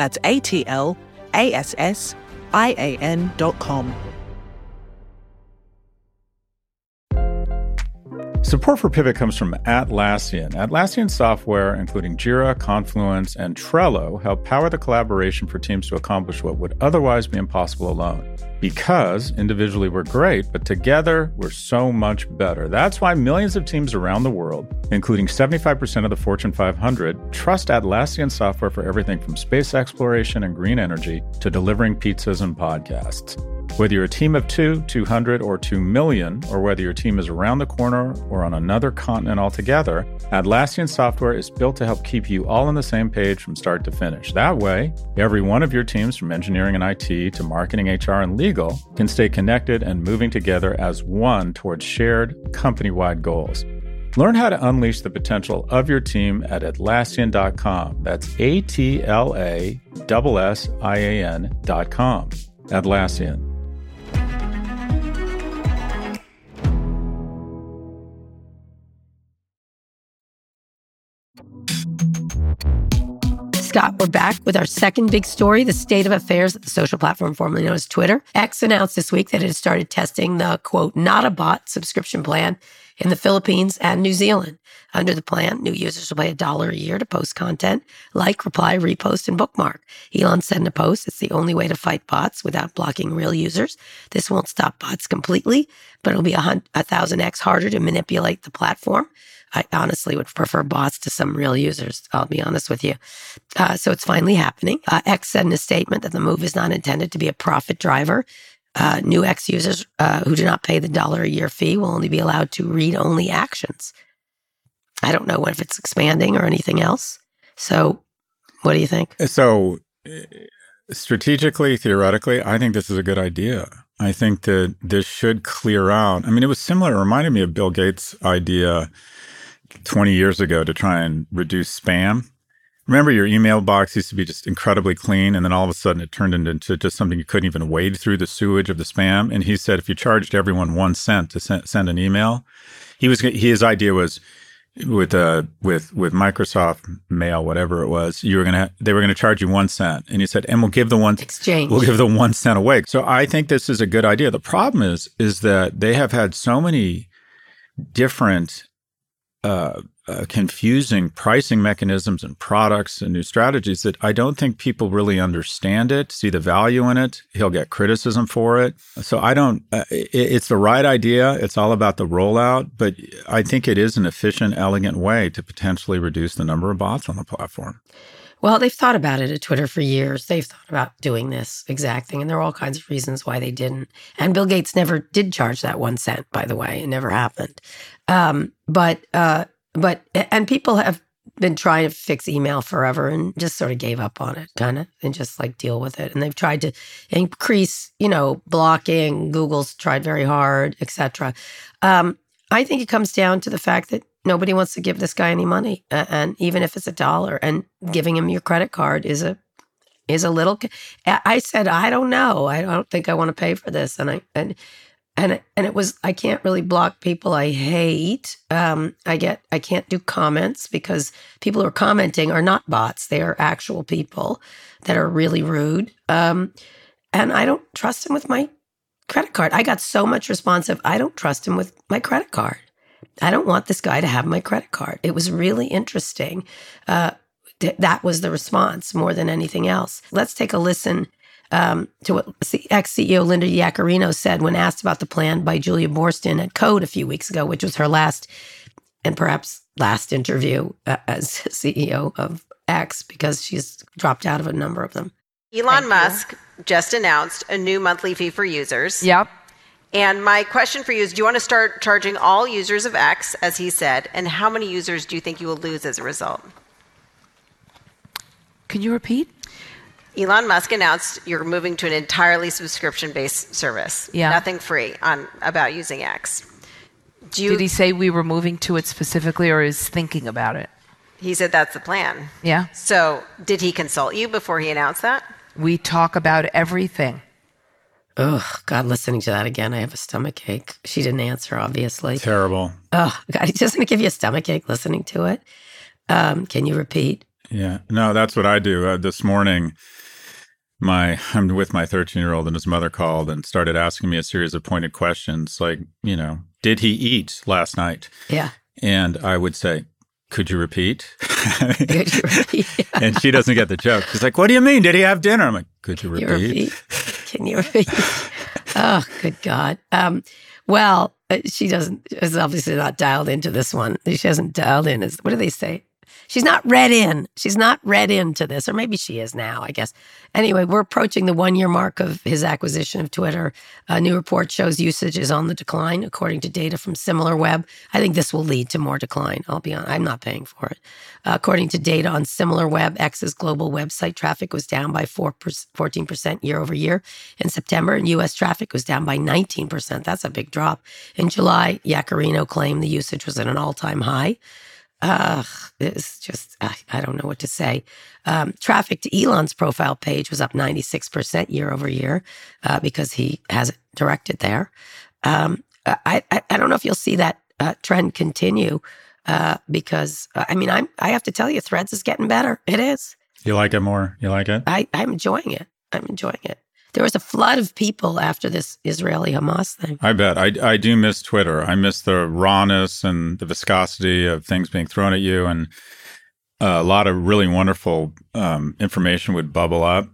That's A T L A S S I A N dot com. Support for Pivot comes from Atlassian. Atlassian software, including Jira, Confluence, and Trello, help power the collaboration for teams to accomplish what would otherwise be impossible alone. Because individually we're great, but together we're so much better. That's why millions of teams around the world, including 75% of the Fortune 500, trust Atlassian software for everything from space exploration and green energy to delivering pizzas and podcasts. Whether you're a team of two, 200, or 2 million, or whether your team is around the corner or on another continent altogether, Atlassian software is built to help keep you all on the same page from start to finish. That way, every one of your teams, from engineering and IT to marketing, HR, and legal, can stay connected and moving together as one towards shared company wide goals. Learn how to unleash the potential of your team at Atlassian.com. That's A T L A S S I A N.com. Atlassian. Scott, we're back with our second big story the state of affairs at the social platform formerly known as Twitter. X announced this week that it had started testing the quote, not a bot subscription plan in the Philippines and New Zealand. Under the plan, new users will pay a dollar a year to post content, like, reply, repost, and bookmark. Elon said in a post, it's the only way to fight bots without blocking real users. This won't stop bots completely, but it'll be a, a thousand X harder to manipulate the platform. I honestly would prefer bots to some real users. I'll be honest with you. Uh, so it's finally happening. Uh, X said in a statement that the move is not intended to be a profit driver. Uh, new X users uh, who do not pay the dollar a year fee will only be allowed to read only actions. I don't know if it's expanding or anything else. So, what do you think? So, strategically, theoretically, I think this is a good idea. I think that this should clear out. I mean, it was similar, it reminded me of Bill Gates' idea 20 years ago to try and reduce spam. Remember, your email box used to be just incredibly clean, and then all of a sudden it turned into just something you couldn't even wade through the sewage of the spam. And he said if you charged everyone one cent to send an email, he was his idea was with uh with with Microsoft Mail, whatever it was, you were gonna they were gonna charge you one cent, and he said, and we'll give the one exchange, we'll give the one cent away. So I think this is a good idea. The problem is is that they have had so many different uh, uh, confusing pricing mechanisms and products and new strategies that I don't think people really understand it, see the value in it. He'll get criticism for it. So I don't, uh, it, it's the right idea. It's all about the rollout, but I think it is an efficient, elegant way to potentially reduce the number of bots on the platform. Well, they've thought about it at Twitter for years. They've thought about doing this exact thing, and there are all kinds of reasons why they didn't. And Bill Gates never did charge that one cent, by the way. It never happened. Um, but uh, but and people have been trying to fix email forever and just sort of gave up on it, kind of, and just like deal with it. And they've tried to increase, you know, blocking. Google's tried very hard, etc. Um, I think it comes down to the fact that nobody wants to give this guy any money, and even if it's a dollar, and giving him your credit card is a is a little. I said, I don't know. I don't think I want to pay for this, and I and and and it was I can't really block people I hate. Um, I get I can't do comments because people who are commenting are not bots; they are actual people that are really rude. Um, and I don't trust him with my credit card. I got so much responsive. I don't trust him with my credit card. I don't want this guy to have my credit card. It was really interesting. Uh, th- that was the response more than anything else. Let's take a listen um, to what ex CEO Linda Yaccarino said when asked about the plan by Julia Boorstin at Code a few weeks ago, which was her last and perhaps last interview uh, as CEO of X because she's dropped out of a number of them. Elon Thank Musk you. just announced a new monthly fee for users. Yep. And my question for you is do you want to start charging all users of X, as he said? And how many users do you think you will lose as a result? Can you repeat? Elon Musk announced you're moving to an entirely subscription-based service. Yeah. Nothing free on about using X. You, Did he say we were moving to it specifically or is thinking about it? He said that's the plan. Yeah. So, did he consult you before he announced that? We talk about everything. Oh, God, listening to that again, I have a stomach ache. She didn't answer, obviously. Terrible. Oh, God, he's just going to give you a stomach ache listening to it. Um, can you repeat? Yeah, no, that's what I do. Uh, this morning, my I'm with my 13 year old and his mother called and started asking me a series of pointed questions like, you know, did he eat last night? Yeah. And I would say, could you repeat? could you repeat? and she doesn't get the joke. She's like, what do you mean? Did he have dinner? I'm like, could you repeat? You repeat? Can you repeat? oh, good God. Um, well, uh, she doesn't is obviously not dialed into this one. She hasn't dialed in. Is what do they say? She's not read in. She's not read into this, or maybe she is now, I guess. Anyway, we're approaching the one year mark of his acquisition of Twitter. A new report shows usage is on the decline, according to data from SimilarWeb. I think this will lead to more decline. I'll be honest, I'm not paying for it. Uh, according to data on SimilarWeb, X's global website traffic was down by 4 14% year over year in September, and US traffic was down by 19%. That's a big drop. In July, Yaccarino claimed the usage was at an all time high. Ugh, it's just, I, I, don't know what to say. Um, traffic to Elon's profile page was up 96% year over year uh, because he has it directed there. Um, I, I, I, don't know if you'll see that uh, trend continue uh, because, uh, I mean, I'm, I have to tell you, Threads is getting better. It is. You like it more? You like it? I, I'm enjoying it. I'm enjoying it. There was a flood of people after this Israeli Hamas thing. I bet. I, I do miss Twitter. I miss the rawness and the viscosity of things being thrown at you. And uh, a lot of really wonderful um, information would bubble up,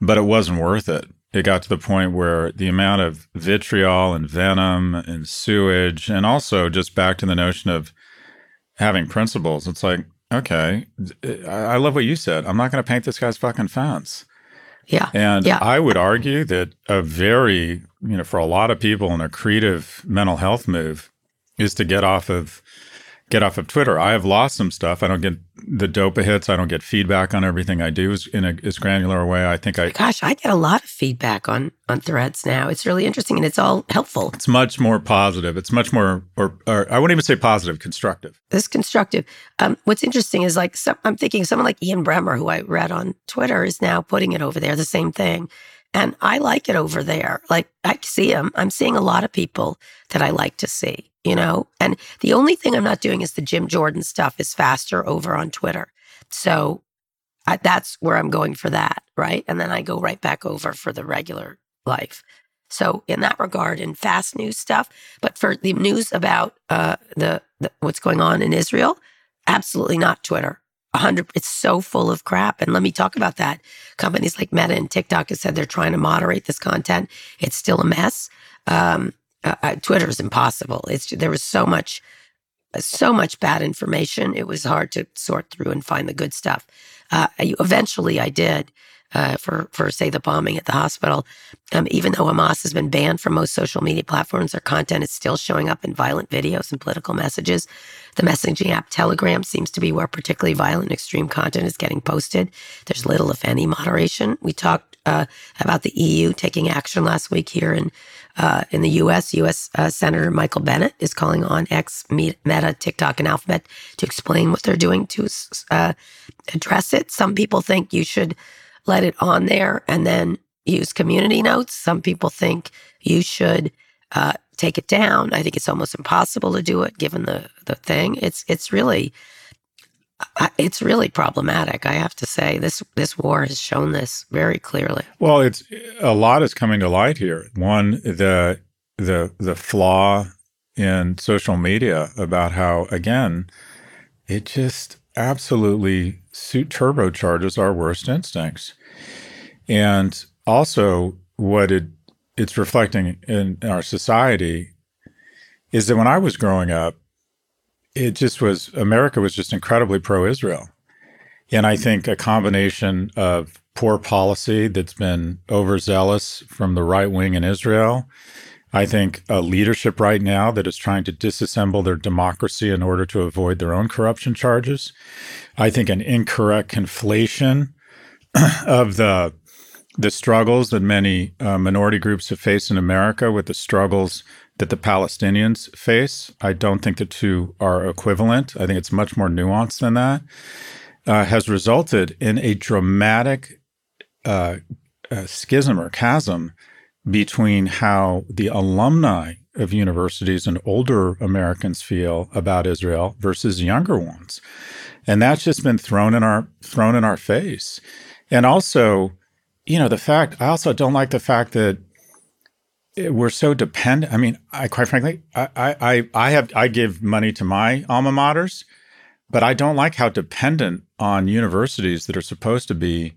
but it wasn't worth it. It got to the point where the amount of vitriol and venom and sewage, and also just back to the notion of having principles. It's like, okay, I love what you said. I'm not going to paint this guy's fucking fence. Yeah. And yeah. I would argue that a very, you know, for a lot of people, an accretive mental health move is to get off of get off of Twitter. I have lost some stuff. I don't get the dopa hits. I don't get feedback on everything I do in a as granular a way. I think I gosh, I get a lot of feedback on on threads now. It's really interesting and it's all helpful. It's much more positive. It's much more, or, or I wouldn't even say positive, constructive. This constructive. Um, what's interesting is like some, I'm thinking someone like Ian Bremmer, who I read on Twitter, is now putting it over there. The same thing. And I like it over there. Like I see him. I'm seeing a lot of people that I like to see, you know? And the only thing I'm not doing is the Jim Jordan stuff is faster over on Twitter. So I, that's where I'm going for that. Right. And then I go right back over for the regular life. So in that regard, in fast news stuff, but for the news about uh, the, the what's going on in Israel, absolutely not Twitter hundred. It's so full of crap. And let me talk about that. Companies like Meta and TikTok have said they're trying to moderate this content. It's still a mess. Um, uh, uh Twitter is impossible. It's there was so much, so much bad information. It was hard to sort through and find the good stuff. Uh, eventually, I did uh, for for say the bombing at the hospital. Um, even though Hamas has been banned from most social media platforms, their content is still showing up in violent videos and political messages. The messaging app Telegram seems to be where particularly violent extreme content is getting posted. There's little, if any, moderation. We talked uh, about the EU taking action last week here in uh, in the U.S. U.S. Uh, Senator Michael Bennet is calling on X, Meta, TikTok, and Alphabet to explain what they're doing to uh, address it. Some people think you should let it on there and then use community notes. Some people think you should uh, take it down. I think it's almost impossible to do it given the the thing. It's it's really it's really problematic. I have to say this this war has shown this very clearly. Well, it's a lot is coming to light here. One, the the the flaw in social media about how again it just absolutely suit turbocharges our worst instincts. And also what it it's reflecting in our society is that when I was growing up, it just was America was just incredibly pro-Israel. And I think a combination of poor policy that's been overzealous from the right wing in Israel I think a leadership right now that is trying to disassemble their democracy in order to avoid their own corruption charges. I think an incorrect conflation of the the struggles that many uh, minority groups have faced in America with the struggles that the Palestinians face. I don't think the two are equivalent. I think it's much more nuanced than that. Uh, has resulted in a dramatic uh, uh schism or chasm between how the alumni of universities and older Americans feel about Israel versus younger ones. And that's just been thrown in our thrown in our face. And also, you know, the fact I also don't like the fact that Eh, we're so dependent. I mean, I quite frankly, I I I have I give money to my alma maters, but I don't like how dependent on universities that are supposed to be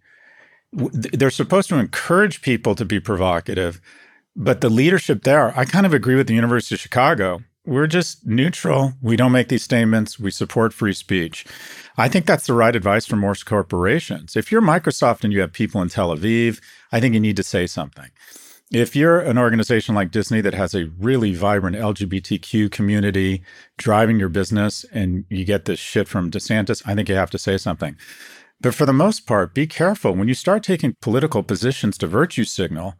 they're supposed to encourage people to be provocative, but the leadership there, I kind of agree with the University of Chicago. We're just neutral. We don't make these statements. We support free speech. I think that's the right advice for most corporations. If you're Microsoft and you have people in Tel Aviv, I think you need to say something. If you're an organization like Disney that has a really vibrant LGBTQ community driving your business and you get this shit from DeSantis, I think you have to say something. But for the most part, be careful. When you start taking political positions to virtue signal,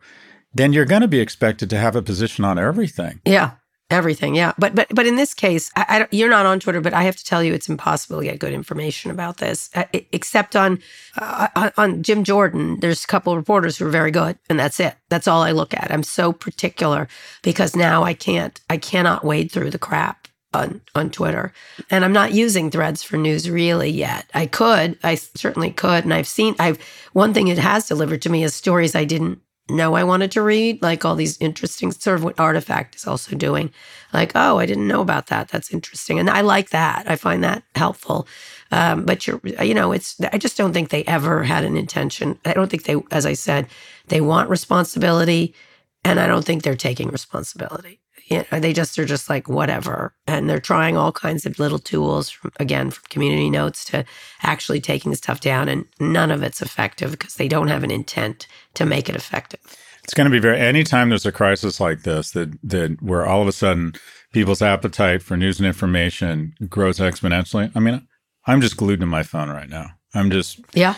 then you're going to be expected to have a position on everything. Yeah, everything. Yeah, but but but in this case, I, I, you're not on Twitter, but I have to tell you, it's impossible to get good information about this, uh, except on uh, on Jim Jordan. There's a couple of reporters who are very good, and that's it. That's all I look at. I'm so particular because now I can't, I cannot wade through the crap on on Twitter, and I'm not using Threads for news really yet. I could, I certainly could, and I've seen. I've one thing it has delivered to me is stories I didn't know I wanted to read, like all these interesting sort of what Artifact is also doing. Like, oh, I didn't know about that. That's interesting, and I like that. I find that helpful. Um, but you're, you know, it's. I just don't think they ever had an intention. I don't think they, as I said, they want responsibility, and I don't think they're taking responsibility. You know, they just are just like whatever, and they're trying all kinds of little tools from again from community notes to actually taking stuff down, and none of it's effective because they don't have an intent to make it effective. It's going to be very anytime there's a crisis like this that that where all of a sudden people's appetite for news and information grows exponentially. I mean, I'm just glued to my phone right now. I'm just Yeah,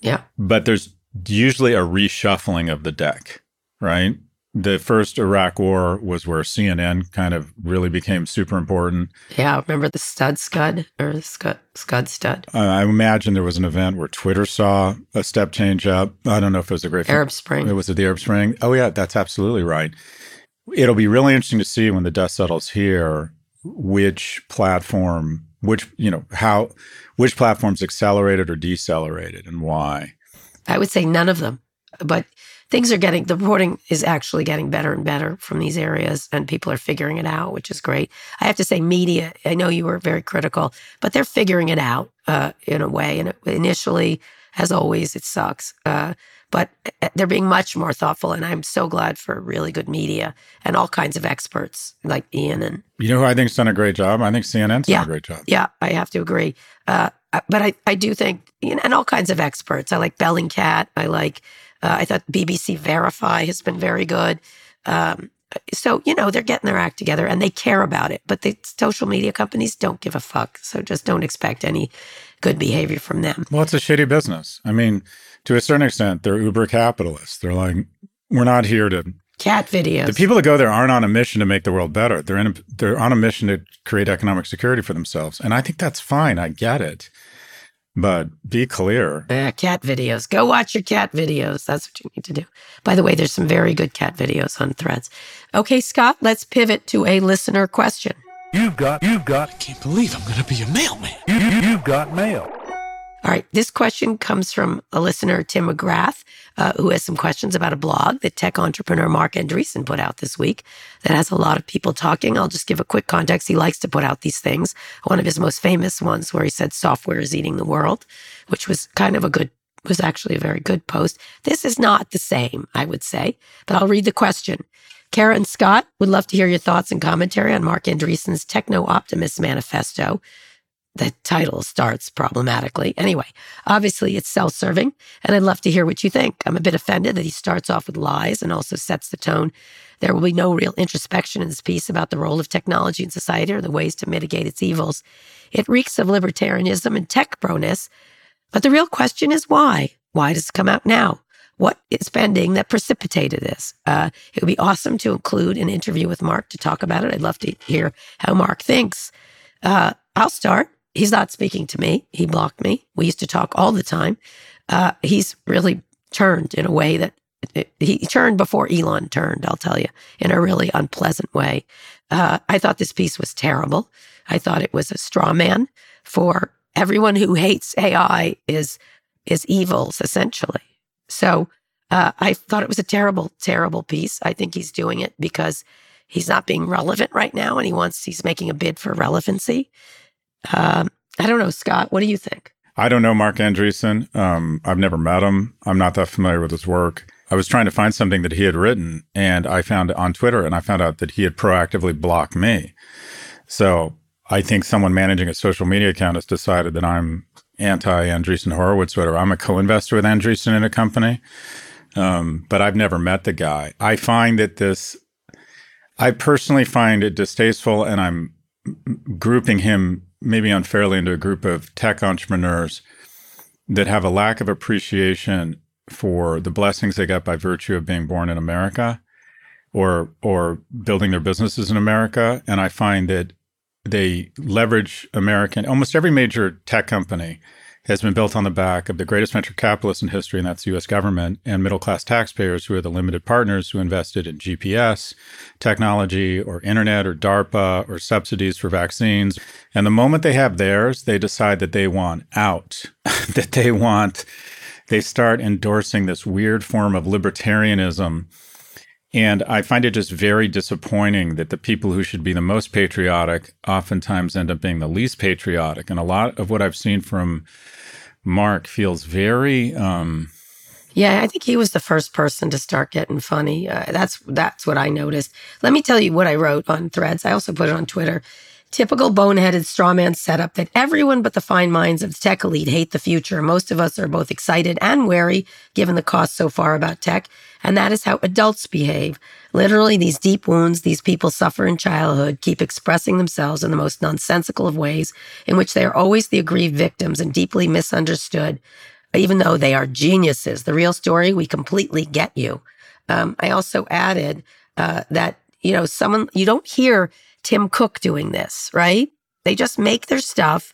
yeah. but there's usually a reshuffling of the deck, right? The first Iraq war was where CNN kind of really became super important. Yeah, remember the stud scud or the scud scud stud? Uh, I imagine there was an event where Twitter saw a step change up. I don't know if it was a great Arab Spring. It was the Arab Spring. Oh yeah, that's absolutely right. It'll be really interesting to see when the dust settles here which platform, which you know how, which platforms accelerated or decelerated and why. I would say none of them, but things are getting the reporting is actually getting better and better from these areas and people are figuring it out which is great i have to say media i know you were very critical but they're figuring it out uh, in a way and initially as always it sucks uh, but uh, they're being much more thoughtful and i'm so glad for really good media and all kinds of experts like ian and You know who I think's done a great job? I think CNN's Yeah. done a great job. yeah i have to agree uh, but I, I do think you know, and all kinds of experts i like bellingcat i like uh, i thought bbc verify has been very good um, so you know they're getting their act together and they care about it but the social media companies don't give a fuck so just don't expect any good behavior from them Well, it's a shitty business. I mean, to a certain extent, they're uber capitalists. They're like, we're not here to. cat videos The people that go there aren't on a mission to make the world better. They're in. A, they're on a mission to create economic security for themselves, and I think that's fine. I get it, but be clear. Yeah, cat videos. Go watch your cat videos. That's what you need to do. By the way, there's some very good cat videos on threads. Okay, Scott, let's pivot to a listener question. You've got, you've got, Can't believe I'm gonna be a mailman. you, you, you've got mail. All right, this question comes from a listener, Tim McGrath, uh, who has some questions about a blog that tech entrepreneur Marc Andreessen put out this week that has a lot of people talking. I'll just give a quick context. He likes to put out these things. One of his most famous ones where he said software is eating the world, which was kind of a good, was actually a very good post. This is not the same, I would say, but I'll read the question. Kara and Scott would love to hear your thoughts and commentary on Marc Andreessen's Techno Optimist Manifesto. The title starts problematically. Anyway, obviously it's self serving, and I'd love to hear what you think. I'm a bit offended that he starts off with lies and also sets the tone. There will be no real introspection in this piece about the role of technology in society or the ways to mitigate its evils. It reeks of libertarianism and tech proness, but the real question is why? Why does it come out now? What is pending that precipitated this? Uh, it would be awesome to include an interview with Marc to talk about it. I'd love to hear how Marc thinks. Uh, I'll start. He's not speaking to me. He blocked me. We used to talk all the time. Uh, he's really turned in a way that he turned before Elon turned, I'll tell you, in a really unpleasant way. Uh, I thought this piece was terrible. I thought it was a straw man for everyone who hates AI is is evils essentially. So uh, I thought it was a terrible, terrible piece. I think he's doing it because he's not being relevant right now, and he wants he's making a bid for relevancy. Um, I don't know, Scott. What do you think? I don't know Marc Andreessen. Um, I've never met him. I'm not that familiar with his work. I was trying to find something that he had written, and I found it on Twitter, and I found out that he had proactively blocked me. So I think someone managing a social media account has decided that I'm anti Andreessen Horowitz, whatever. I'm a co-investor with Andreessen in a company, um, but I've never met the guy. I find that this, I personally find it distasteful, and I'm grouping him maybe unfairly into a group of tech entrepreneurs that have a lack of appreciation for the blessings they got by virtue of being born in America or or building their businesses in America. And I find that they leverage American almost every major tech company has been built on the back of the greatest venture capitalists in history, and that's the US government, and middle class taxpayers who are the limited partners who invested in GPS technology or internet or DARPA or subsidies for vaccines. And the moment they have theirs, they decide that they want out, that they want, they start endorsing this weird form of libertarianism. And I find it just very disappointing that the people who should be the most patriotic oftentimes end up being the least patriotic. And a lot of what I've seen from Marc feels very. Um, yeah, I think he was the first person to start getting funny. Uh, that's that's what I noticed. Let me tell you what I wrote on Threads. I also put it on Twitter. Typical boneheaded strawman setup that everyone but the fine minds of the tech elite hate the future. Most of us are both excited and wary, given the cost so far about tech. And that is how adults behave. Literally, these deep wounds these people suffer in childhood keep expressing themselves in the most nonsensical of ways, in which they are always the aggrieved victims and deeply misunderstood, even though they are geniuses. The real story, we completely get you. Um, I also added uh, that, you know, someone, you don't hear Tim Cook doing this, right? They just make their stuff.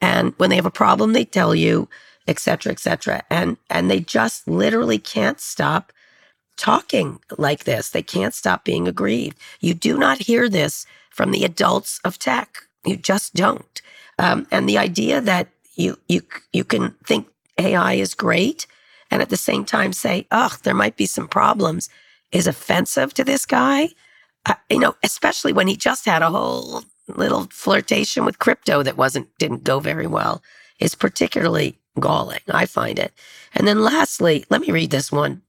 And when they have a problem, they tell you, et cetera, et cetera. And, and they just literally can't stop talking like this. They can't stop being aggrieved. You do not hear this from the adults of tech. You just don't. Um, and the idea that you, you, you can think AI is great and at the same time say, ugh, there might be some problems is offensive to this guy uh, you know, especially when he just had a whole little flirtation with crypto that wasn't didn't go very well, is particularly galling. I find it. And then lastly, let me read this one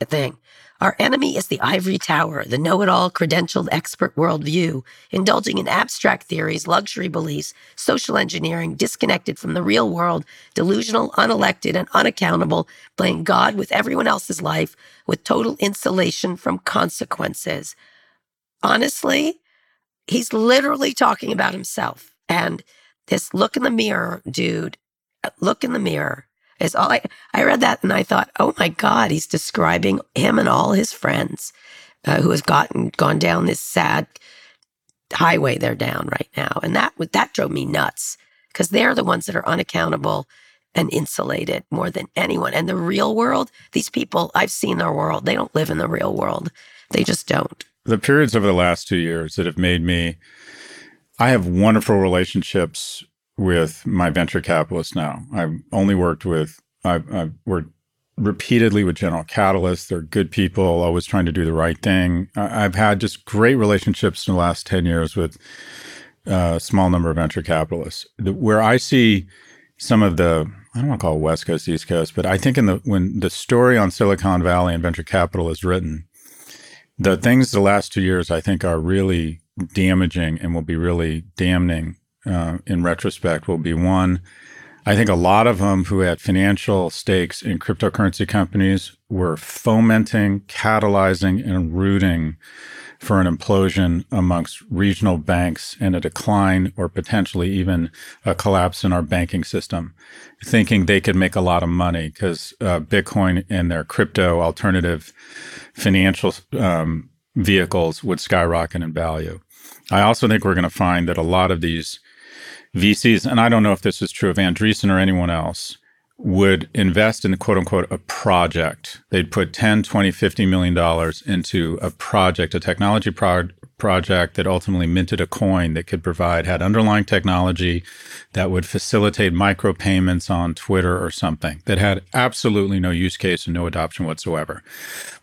thing. Our enemy is the ivory tower, the know it all credentialed expert worldview, indulging in abstract theories, luxury beliefs, social engineering, disconnected from the real world, delusional, unelected, and unaccountable, playing God with everyone else's life, with total insulation from consequences honestly, he's literally talking about himself. And this look in the mirror, dude, look in the mirror is all I, I read that and I thought, oh my God, he's describing him and all his friends uh, who has gotten, gone down this sad highway they're down right now. And that, that drove me nuts because they're the ones that are unaccountable and insulated more than anyone. And the real world, these people, I've seen their world. They don't live in the real world. They just don't the periods over the last two years that have made me, I have wonderful relationships with my venture capitalists now. I've only worked with, I've, I've worked repeatedly with General Catalyst. They're good people, always trying to do the right thing. I've had just great relationships in the last 10 years with uh, a small number of venture capitalists. Where I see some of the, I don't want to call it West Coast, East Coast, but I think in the when the story on Silicon Valley and venture capital is written, the things the last two years I think are really damaging and will be really damning uh, in retrospect will be one. I think a lot of them who had financial stakes in cryptocurrency companies were fomenting, catalyzing, and rooting for an implosion amongst regional banks and a decline or potentially even a collapse in our banking system, thinking they could make a lot of money because uh, Bitcoin and their crypto alternative financial um, vehicles would skyrocket in value. I also think we're going to find that a lot of these VCs, and I don't know if this is true of Andreessen or anyone else, would invest in quote unquote a project. They'd put 10, 20, 50 million dollars into a project, a technology pro- project that ultimately minted a coin that could provide, had underlying technology that would facilitate micropayments on Twitter or something that had absolutely no use case and no adoption whatsoever.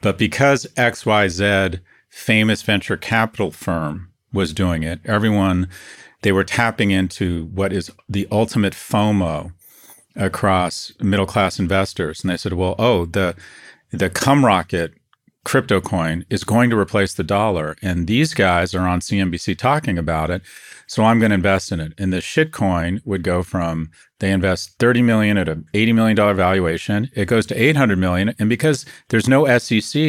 But because XYZ famous venture capital firm was doing it, everyone, they were tapping into what is the ultimate FOMO across middle class investors. And they said, well, oh, the the Cumrocket crypto coin is going to replace the dollar. And these guys are on CNBC talking about it. So I'm going to invest in it. And the shit coin would go from they invest 30 million at an 80 million dollar valuation. It goes to 800 million. And because there's no SEC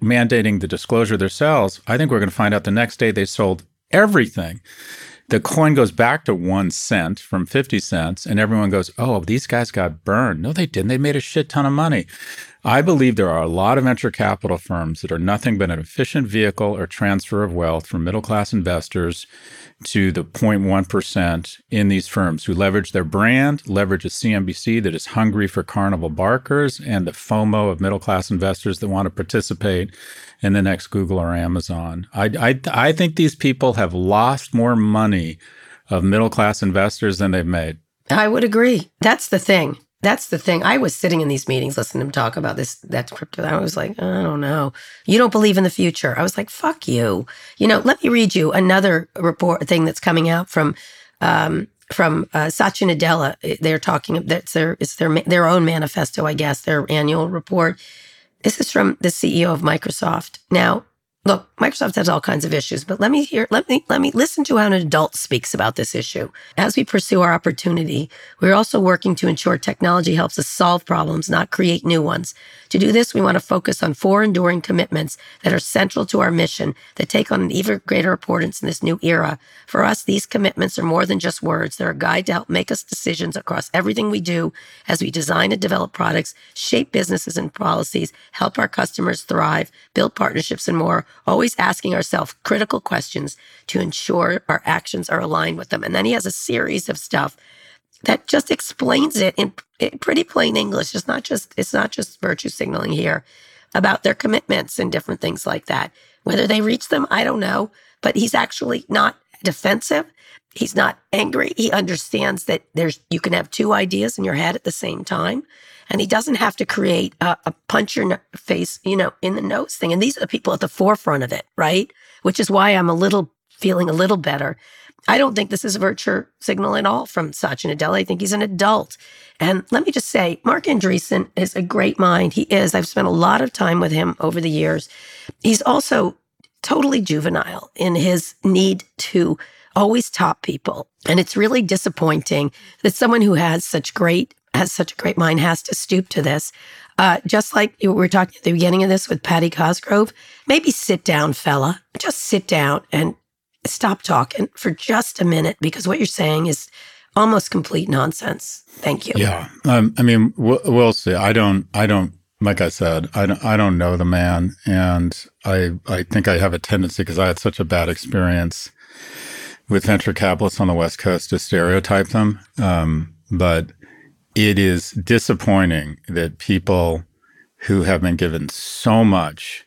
mandating the disclosure of their sales, I think we're going to find out the next day they sold everything the coin goes back to one cent from 50 cents, and everyone goes, Oh, these guys got burned. No, they didn't. They made a shit ton of money. I believe there are a lot of venture capital firms that are nothing but an efficient vehicle or transfer of wealth from middle class investors to the 0.1% in these firms who leverage their brand, leverage a CNBC that is hungry for carnival barkers, and the FOMO of middle class investors that want to participate in the next Google or Amazon. I, I, I think these people have lost more money of middle class investors than they've made. I would agree. That's the thing. That's the thing. I was sitting in these meetings listening to him talk about this, that crypto. I was like, I don't know. You don't believe in the future. I was like, fuck you. You know, let me read you another report thing that's coming out from, um, from uh, Satya Nadella. They're talking, that's their, it's their, their own manifesto, I guess, their annual report. This is from the CEO of Microsoft. Now, Look, Microsoft has all kinds of issues, but let me hear, let me, let me listen to how an adult speaks about this issue. As we pursue our opportunity, we're also working to ensure technology helps us solve problems, not create new ones. To do this, we want to focus on four enduring commitments that are central to our mission that take on an even greater importance in this new era. For us, these commitments are more than just words. They're a guide to help make us decisions across everything we do as we design and develop products, shape businesses and policies, help our customers thrive, build partnerships and more always asking ourselves critical questions to ensure our actions are aligned with them. And then he has a series of stuff that just explains it in, in pretty plain English. It's not just it's not just virtue signaling here about their commitments and different things like that. Whether they reach them, I don't know. But he's actually not defensive. He's not angry. He understands that there's you can have two ideas in your head at the same time. And he doesn't have to create a, a punch your face, you know, in the nose thing. And these are the people at the forefront of it, right? Which is why I'm a little feeling a little better. I don't think this is a virtue signal at all from Satya Nadella. I think he's an adult. And let me just say, Marc Andreessen is a great mind. He is. I've spent a lot of time with him over the years. He's also totally juvenile in his need to always top people. And it's really disappointing that someone who has such great has such a great mind has to stoop to this. Uh, just like we were talking at the beginning of this with Patty Cosgrave, maybe sit down, fella. Just sit down and stop talking for just a minute because what you're saying is almost complete nonsense. Thank you. Yeah, um, I mean, we'll, we'll see. I don't. I don't. Like I said, I don't. I don't know the man, and I. I think I have a tendency because I had such a bad experience with venture capitalists on the West Coast to stereotype them. Um, but it is disappointing that people who have been given so much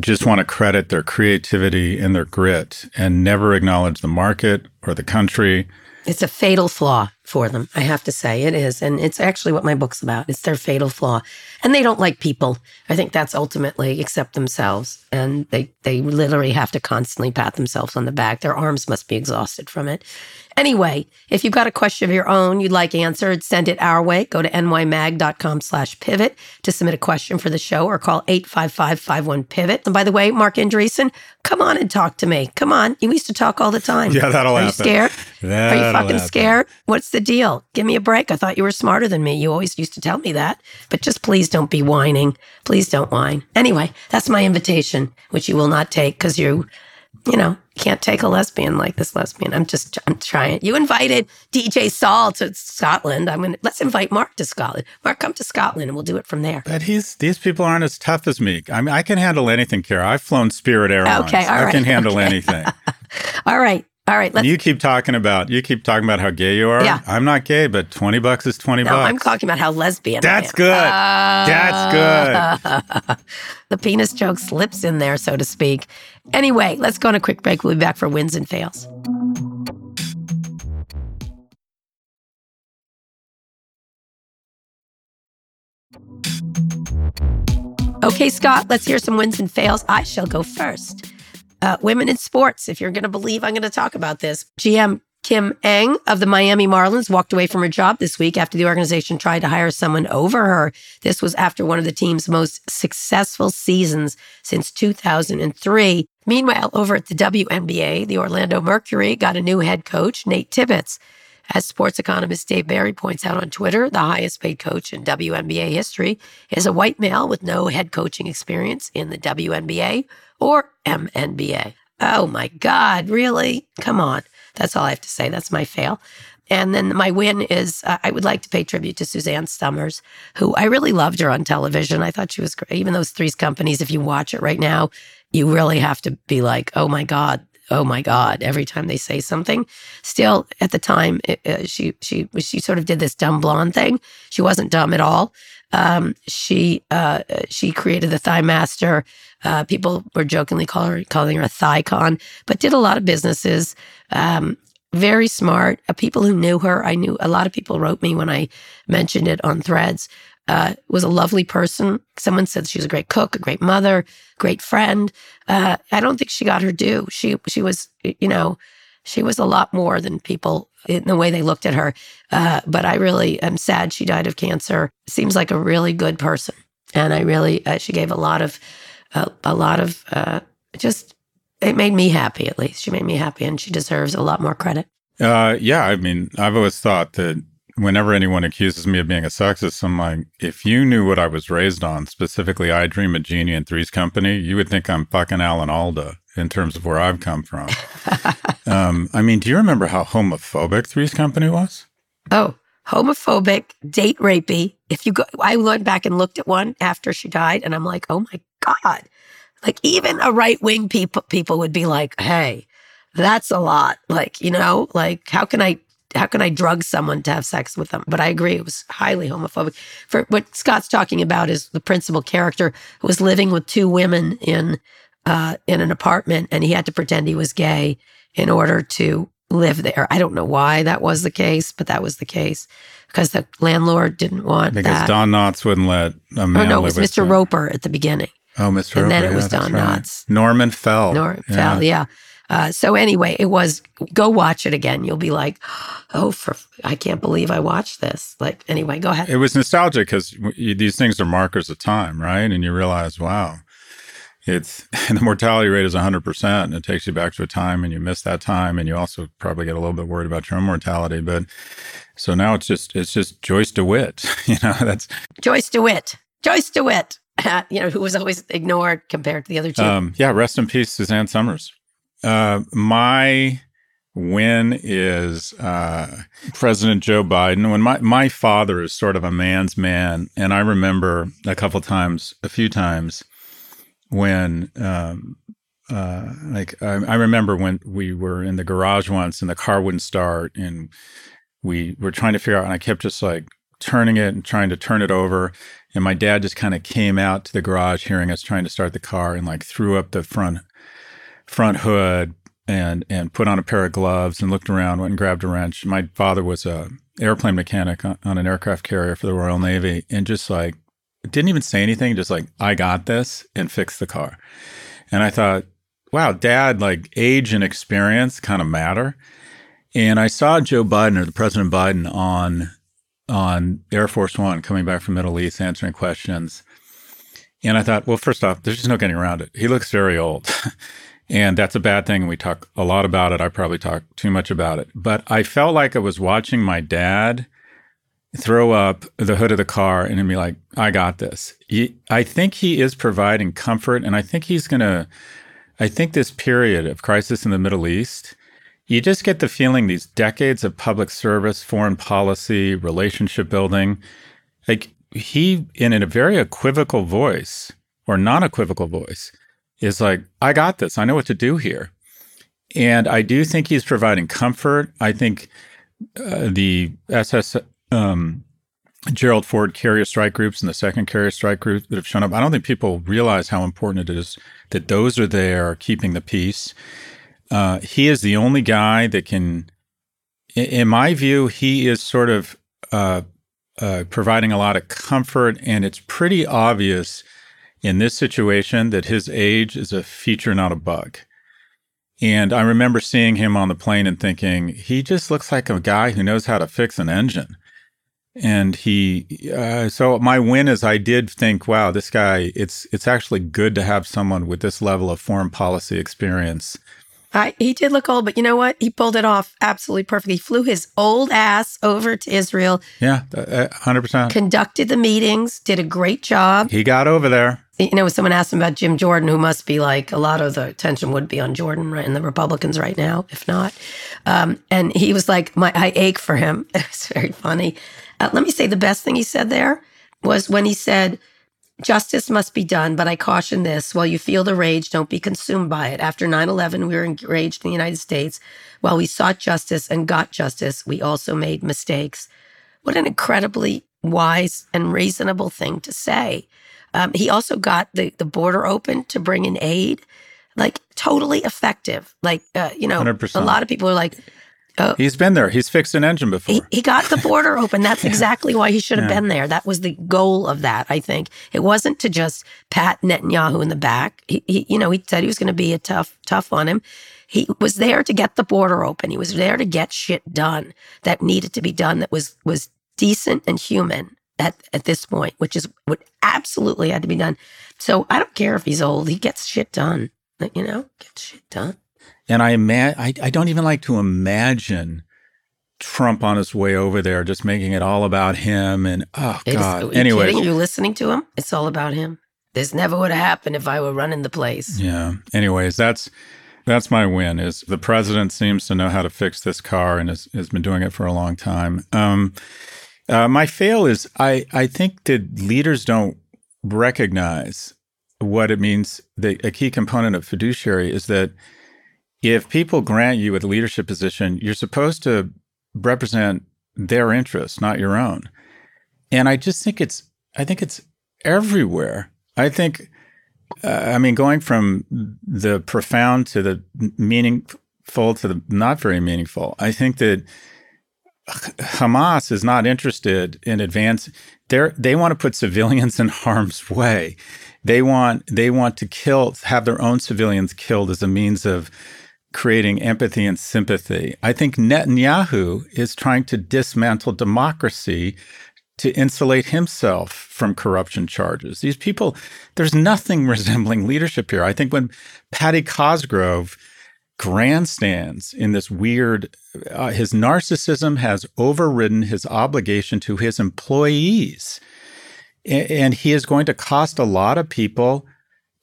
just want to credit their creativity and their grit and never acknowledge the market or the country. It's a fatal flaw for them, I have to say. It is. And it's actually what my book's about. It's their fatal flaw. And they don't like people. I think that's ultimately except themselves. And they, they literally have to constantly pat themselves on the back. Their arms must be exhausted from it. Anyway, if you've got a question of your own you'd like answered, send it our way. Go to nymag.com slash pivot to submit a question for the show or call 855-51-PIVOT. And by the way, Marc Andreessen, come on and talk to me. Come on. You used to talk all the time. Yeah, that'll Are happen. you scared? That'll Are you fucking happen. scared? What's the deal? Give me a break. I thought you were smarter than me. You always used to tell me that. But just please don't be whining. Please don't whine. Anyway, that's my invitation, which you will not take because you, you know, can't take a lesbian like this lesbian. I'm just, I'm trying. You invited DJ Sol to Scotland. I'm gonna let's invite Marc to Scotland. Marc, come to Scotland and we'll do it from there. But he's these people aren't as tough as me. I mean, I can handle anything, Kara. I've flown Spirit Airlines. Okay, all I right, can handle okay. anything. All right, all right. Let's. you keep talking about you keep talking about how gay you are. Yeah. I'm not gay, but twenty bucks is twenty no, bucks. I'm talking about how lesbian. I That's good. That's good. the penis joke slips in there, so to speak. Anyway, let's go on a quick break. We'll be back for wins and fails. Okay, Scott, let's hear some wins and fails. I shall go first. Uh, women in sports, if you're going to believe I'm going to talk about this. GM Kim Ng of the Miami Marlins walked away from her job this week after the organization tried to hire someone over her. This was after one of the team's most successful seasons since 2003. Meanwhile, over at the WNBA, the Orlando Mercury got a new head coach, Nate Tibbetts. As sports economist Dave Berri points out on Twitter, the highest paid coach in WNBA history is a white male with no head coaching experience in the WNBA or MNBA. Oh my God, really? Come on. That's all I have to say. That's my fail. And then my win is uh, I would like to pay tribute to Suzanne Somers, who I really loved her on television. I thought she was great. Even those Three's Companies, if you watch it right now, you really have to be like, oh my God, oh my God, every time they say something. Still, at the time, it, uh, she she she sort of did this dumb blonde thing. She wasn't dumb at all. Um, she uh, she created the Thigh Master. Uh, people were jokingly call her, calling her a thigh con, but did a lot of businesses. Um, very smart. Uh, people who knew her, I knew a lot of people wrote me when I mentioned it on threads. Uh, was a lovely person. Someone said she was a great cook, a great mother, great friend. Uh, I don't think she got her due. She she was, you know, she was a lot more than people in the way they looked at her. Uh, but I really am sad she died of cancer. Seems like a really good person, and I really uh, she gave a lot of uh, a lot of uh, just it made me happy at least. She made me happy, and she deserves a lot more credit. Yeah, I mean, I've always thought that whenever anyone accuses me of being a sexist, I'm like, if you knew what I was raised on, specifically I Dream of Jeannie and Three's Company, you would think I'm fucking Alan Alda in terms of where I've come from. um, I mean, do you remember how homophobic Three's Company was? Oh, homophobic, date rapey. If you go, I went back and looked at one after she died, and I'm like, oh my god, like even a right wing people people would be like, hey, that's a lot. Like you know, like how can I how can I drug someone to have sex with them? But I agree, it was highly homophobic. For what Scott's talking about is the principal character who was living with two women in uh, in an apartment, and he had to pretend he was gay in order to live there. I don't know why that was the case, but that was the case because the landlord didn't want because that. Don Knotts wouldn't let a man. Oh no, it was Mr. Roper at the beginning. Oh, Mr. And Roper. then it yeah, was Don right. Knotts. Norman Fell. Nor Fell, yeah. Uh, so anyway, it was go watch it again. You'll be like, oh, for I can't believe I watched this. Like anyway, go ahead. It was nostalgic because these things are markers of time, right? And you realize, wow, it's the mortality rate is 100%. And it takes you back to a time and you miss that time. And you also probably get a little bit worried about your own mortality. But so now it's just, it's just Joyce DeWitt. you know, that's Joyce DeWitt. Joyce DeWitt. you know, who was always ignored compared to the other two. Um, yeah, rest in peace, Suzanne Somers. Uh, my win is uh, President Joe Biden. When my my father is sort of a man's man, and I remember a couple times, a few times, when um, uh, like I, I remember when we were in the garage once, and the car wouldn't start, and we were trying to figure out, and I kept just like turning it and trying to turn it over. And my dad just kind of came out to the garage hearing us trying to start the car and like threw up the front front hood and and put on a pair of gloves and looked around, went and grabbed a wrench. My father was a airplane mechanic on, on an aircraft carrier for the Royal Navy and just like didn't even say anything, just like, I got this and fixed the car. And I thought, wow, dad, like age and experience kind of matter. And I saw Joe Biden or the President Biden on on Air Force One coming back from Middle East answering questions. And I thought, well, first off, there's just no getting around it. He looks very old. and that's a bad thing. And we talk a lot about it. I probably talk too much about it. But I felt like I was watching my dad throw up the hood of the car and be like, I got this. He, I think he is providing comfort. And I think he's going to, I think this period of crisis in the Middle East, you just get the feeling these decades of public service, foreign policy, relationship building, like he, in a very equivocal voice or non equivocal voice, is like, I got this. I know what to do here. And I do think he's providing comfort. I think uh, the SS um, Gerald Ford carrier strike groups and the second carrier strike group that have shown up, I don't think people realize how important it is that those are there keeping the peace. Uh, he is the only guy that can, in my view, he is sort of uh, uh, providing a lot of comfort, and it's pretty obvious in this situation that his age is a feature, not a bug. And I remember seeing him on the plane and thinking, he just looks like a guy who knows how to fix an engine. And he, uh, so my win is I did think, wow, this guy, it's it's actually good to have someone with this level of foreign policy experience I, he did look old, but you know what? He pulled it off absolutely perfect. He flew his old ass over to Israel, Yeah, uh, hundred percent. conducted the meetings, did a great job. He got over there. You know, someone asked him about Jim Jordan, who must be like a lot of the attention would be on Jordan right and the Republicans right now, if not. Um, and he was like, "My, I ache for him." It was very funny. Uh, let me say the best thing he said there was when he said, Justice must be done, but I caution this while you feel the rage, don't be consumed by it. After 9 11, we were enraged in the United States. While we sought justice and got justice, we also made mistakes. What an incredibly wise and reasonable thing to say. Um, he also got the, the border open to bring in aid, like totally effective. Like, uh, you know, 100%. a lot of people are like, Oh. He's been there. He's fixed an engine before. he, he got the border open. That's exactly why he should have Yeah. been there. That was the goal of that, I think. It wasn't to just pat Netanyahu in the back. He, he you know, he said he was going to be a tough, tough on him. He was there to get the border open. He was there to get shit done that needed to be done that was was decent and human at, at this point, which is what absolutely had to be done. So I don't care if he's old. He gets shit done. You know, gets shit done. And I, ima- I, I don't even like to imagine Trump on his way over there, just making it all about him. And oh It god. Anyway, you listening to him? It's all about him. This never would have happened if I were running the place. yeah. Anyways, that's that's my win. Is the president seems to know how to fix this car and has, has been doing it for a long time. Um, uh, my fail is I I think that leaders don't recognize what it means. The, a key component of fiduciary is that if people grant you a leadership position, you're supposed to represent their interests, not your own. And I just think it's I think it's everywhere. I think uh, I mean going from the profound to the meaningful to the not very meaningful. I think that Hamas is not interested in advance. They they want to put civilians in harm's way. They want they want to kill have their own civilians killed as a means of creating empathy and sympathy. I think Netanyahu is trying to dismantle democracy to insulate himself from corruption charges. These people, there's nothing resembling leadership here. I think when Paddy Cosgrave grandstands in this weird, uh, his narcissism has overridden his obligation to his employees. And he is going to cost a lot of people,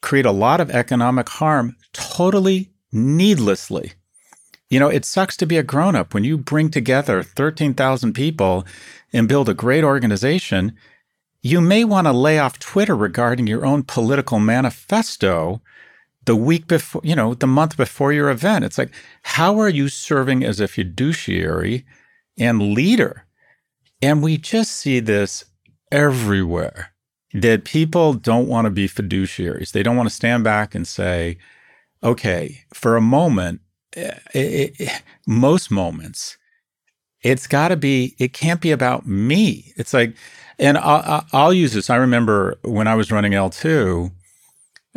create a lot of economic harm totally needlessly. You know, it sucks to be a grown up when you bring together 13,000 people and build a great organization. You may want to lay off Twitter regarding your own political manifesto the week before, you know, the month before your event. It's like, how are you serving as a fiduciary and leader? And we just see this everywhere that people don't want to be fiduciaries. They don't want to stand back and say, okay, for a moment, eh, it, it, most moments, it's got to be, it can't be about me. It's like, and I'll, I'll use this. I remember when I was running L2,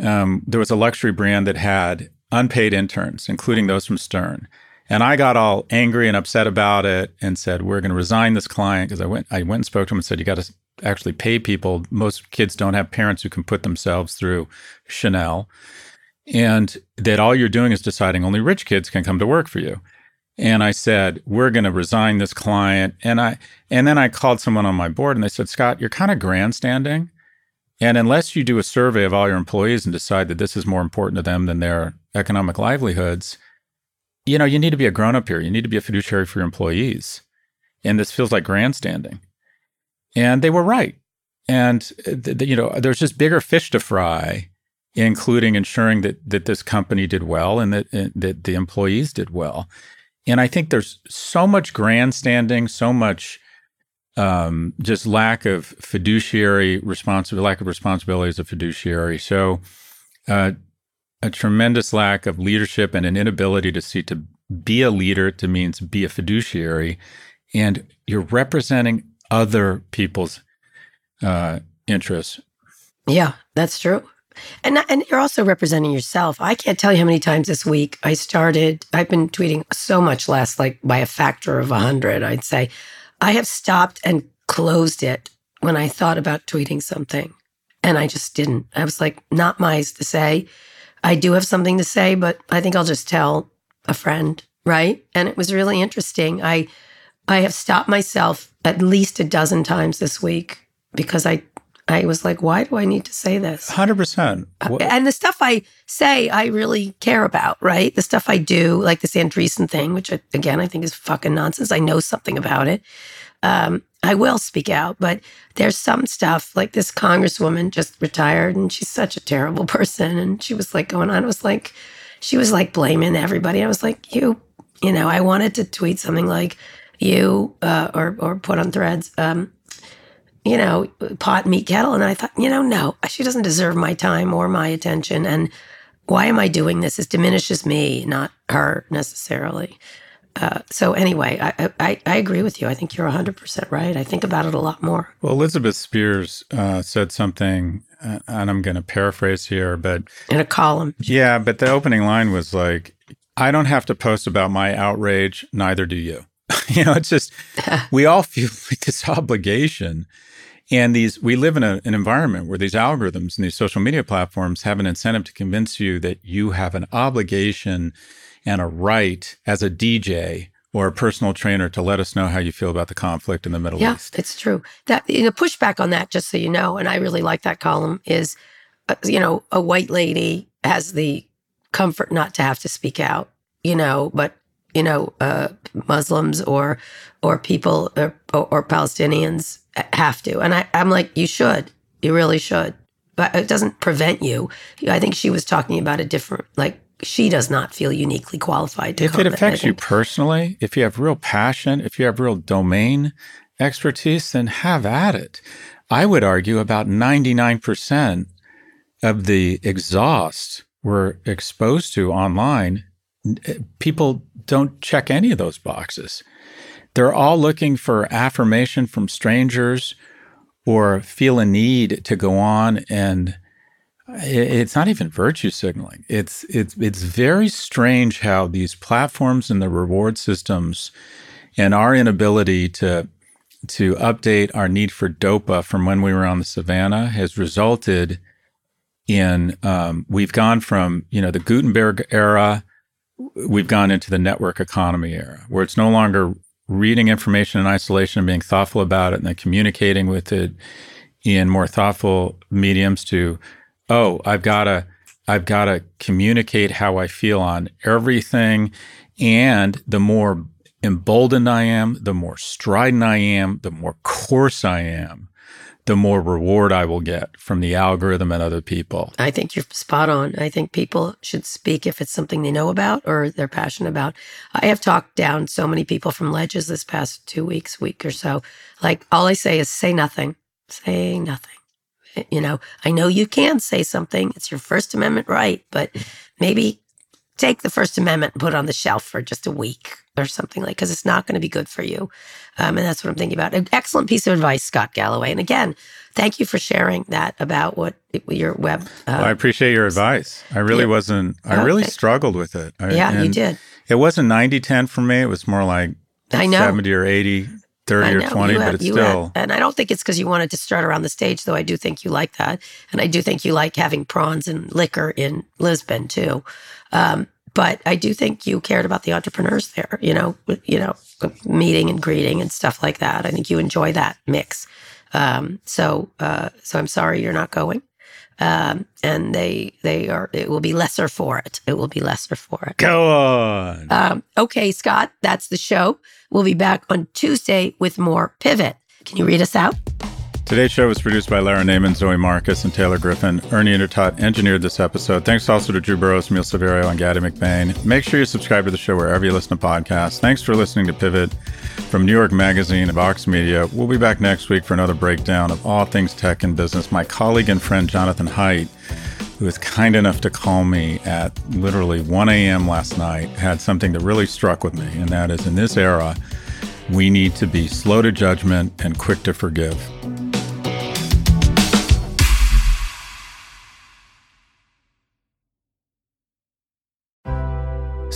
um, there was a luxury brand that had unpaid interns, including those from Stern. And I got all angry and upset about it and said, we're going to resign this client because I went, I went and spoke to him and said, you got to actually pay people. Most kids don't have parents who can put themselves through Chanel and that all you're doing is deciding only rich kids can come to work for you. And I said, we're going to resign this client. And I, and then I called someone on my board and they said, Scott, you're kind of grandstanding. And unless you do a survey of all your employees and decide that this is more important to them than their economic livelihoods, you know, you need to be a grown up here. You need to be a fiduciary for your employees. And this feels like grandstanding. And they were right. And, uh, th- th- you know, there's just bigger fish to fry including ensuring that that this company did well and that and that the employees did well. And I think there's so much grandstanding, so much um, just lack of fiduciary responsibility, lack of responsibility as a fiduciary. So uh, a tremendous lack of leadership and an inability to see to be a leader to means be a fiduciary, and you're representing other people's uh, interests. Yeah, that's true. And and you're also representing yourself. I can't tell you how many times this week I started. I've been tweeting so much less, like by a factor of hundred. I'd say I have stopped and closed it when I thought about tweeting something, and I just didn't. I was like, not my to say. I do have something to say, but I think I'll just tell a friend, right? And it was really interesting. I I have stopped myself at least a dozen times this week because I I was like, why do I need to say this? 100%. What- And the stuff I say, I really care about, right? The stuff I do, like this Andreessen thing, which I, again I think is fucking nonsense. I know something about it. Um, I will speak out, but there's some stuff like this congresswoman just retired, and she's such a terrible person, and she was like going on. It was like she was like blaming everybody. I was like, you, you know, I wanted to tweet something like you uh, or or put on threads. Um, you know, pot meat kettle. And I thought, you know, no, she doesn't deserve my time or my attention. And why am I doing this? It diminishes me, not her necessarily. Uh, so anyway, I, I I agree with you. I think you're 100 percent right. I think about it a lot more. Well, Elizabeth Spiers uh, said something, uh, and I'm going to paraphrase here, but In a column, yeah, but the opening line was like, I don't have to post about my outrage, neither do you. you know, it's just, we all feel like this obligation. And these, we live in a, an environment where these algorithms and these social media platforms have an incentive to convince you that you have an obligation and a right as a DJ or a personal trainer to let us know how you feel about the conflict in the Middle yeah, East. it's true. That you know, pushback on that, just so you know, and I really like that column is, uh, you know, a white lady has the comfort not to have to speak out, you know, but you know, uh, Muslims or or people or, or, Palestinians have to, and I, I'm like, you should, you really should, but it doesn't prevent you. I think she was talking about a different, like she does not feel uniquely qualified to. if it comment. I affects you personally, if you have real passion, if you have real domain expertise, then have at it. I would argue about 99% of the exhaust we're exposed to online, people don't check any of those boxes. They're all looking for affirmation from strangers or feel a need to go on and it's not even virtue signaling. It's it's it's very strange how these platforms and the reward systems and our inability to to update our need for dopa from when we were on the savannah has resulted in um, we've gone from you know the Gutenberg era, we've gone into the network economy era, where it's no longer reading information in isolation and being thoughtful about it and then communicating with it in more thoughtful mediums to oh i've got to i've got to communicate how i feel on everything. And the more emboldened i am the more strident i am the more coarse i am the more reward i will get from the algorithm and other people I think you're spot on. I think people should speak if it's something they know about or they're passionate about. I have talked down so many people from ledges this past two weeks, week or so. Like all I say is say nothing, say nothing. You know, I know you can say something. It's your First Amendment right, but maybe take the First Amendment and put it on the shelf for just a week or something like because it's not going to be good for you. Um, and that's what I'm thinking about. An excellent piece of advice, Scott Galloway. And again, thank you for sharing that about what your web. Uh, Well, I appreciate your advice. I really yeah. wasn't, I Oh, really struggled with it. I, yeah, you did. It wasn't 90 10 for me. It was more like I know. 70 or 80, 30 I or 20, You but it's still. and I don't think it's because you wanted to start around the stage, though. I do think you like that, and I do think you like having prawns and liquor in Lisbon too. Um, but I do think you cared about the entrepreneurs there. You know, you know, meeting and greeting and stuff like that. I think you enjoy that mix. Um, so, uh, so I'm sorry you're not going. Um, and they they are. It will be lesser for it. It will be lesser for it. Go on. Um, okay, Scott, that's the show. We'll be back on Tuesday with more Pivot. Can you read us out? Today's show was produced by Lara Naaman, Zoe Marcus, and Taylor Griffin. Ernie Indradat engineered this episode. Thanks also to Drew Burrows, Miel Saavedra, and Gaddy McBain. Make sure you subscribe to the show wherever you listen to podcasts. Thanks for listening to Pivot from New York Magazine and Vox Media. We'll be back next week for another breakdown of all things tech and business. My colleague and friend Jonathan Haidt, who was kind enough to call me at literally 1 a.m. last night, had something that really struck with me, and that is in this era, we need to be slow to judgment and quick to forgive.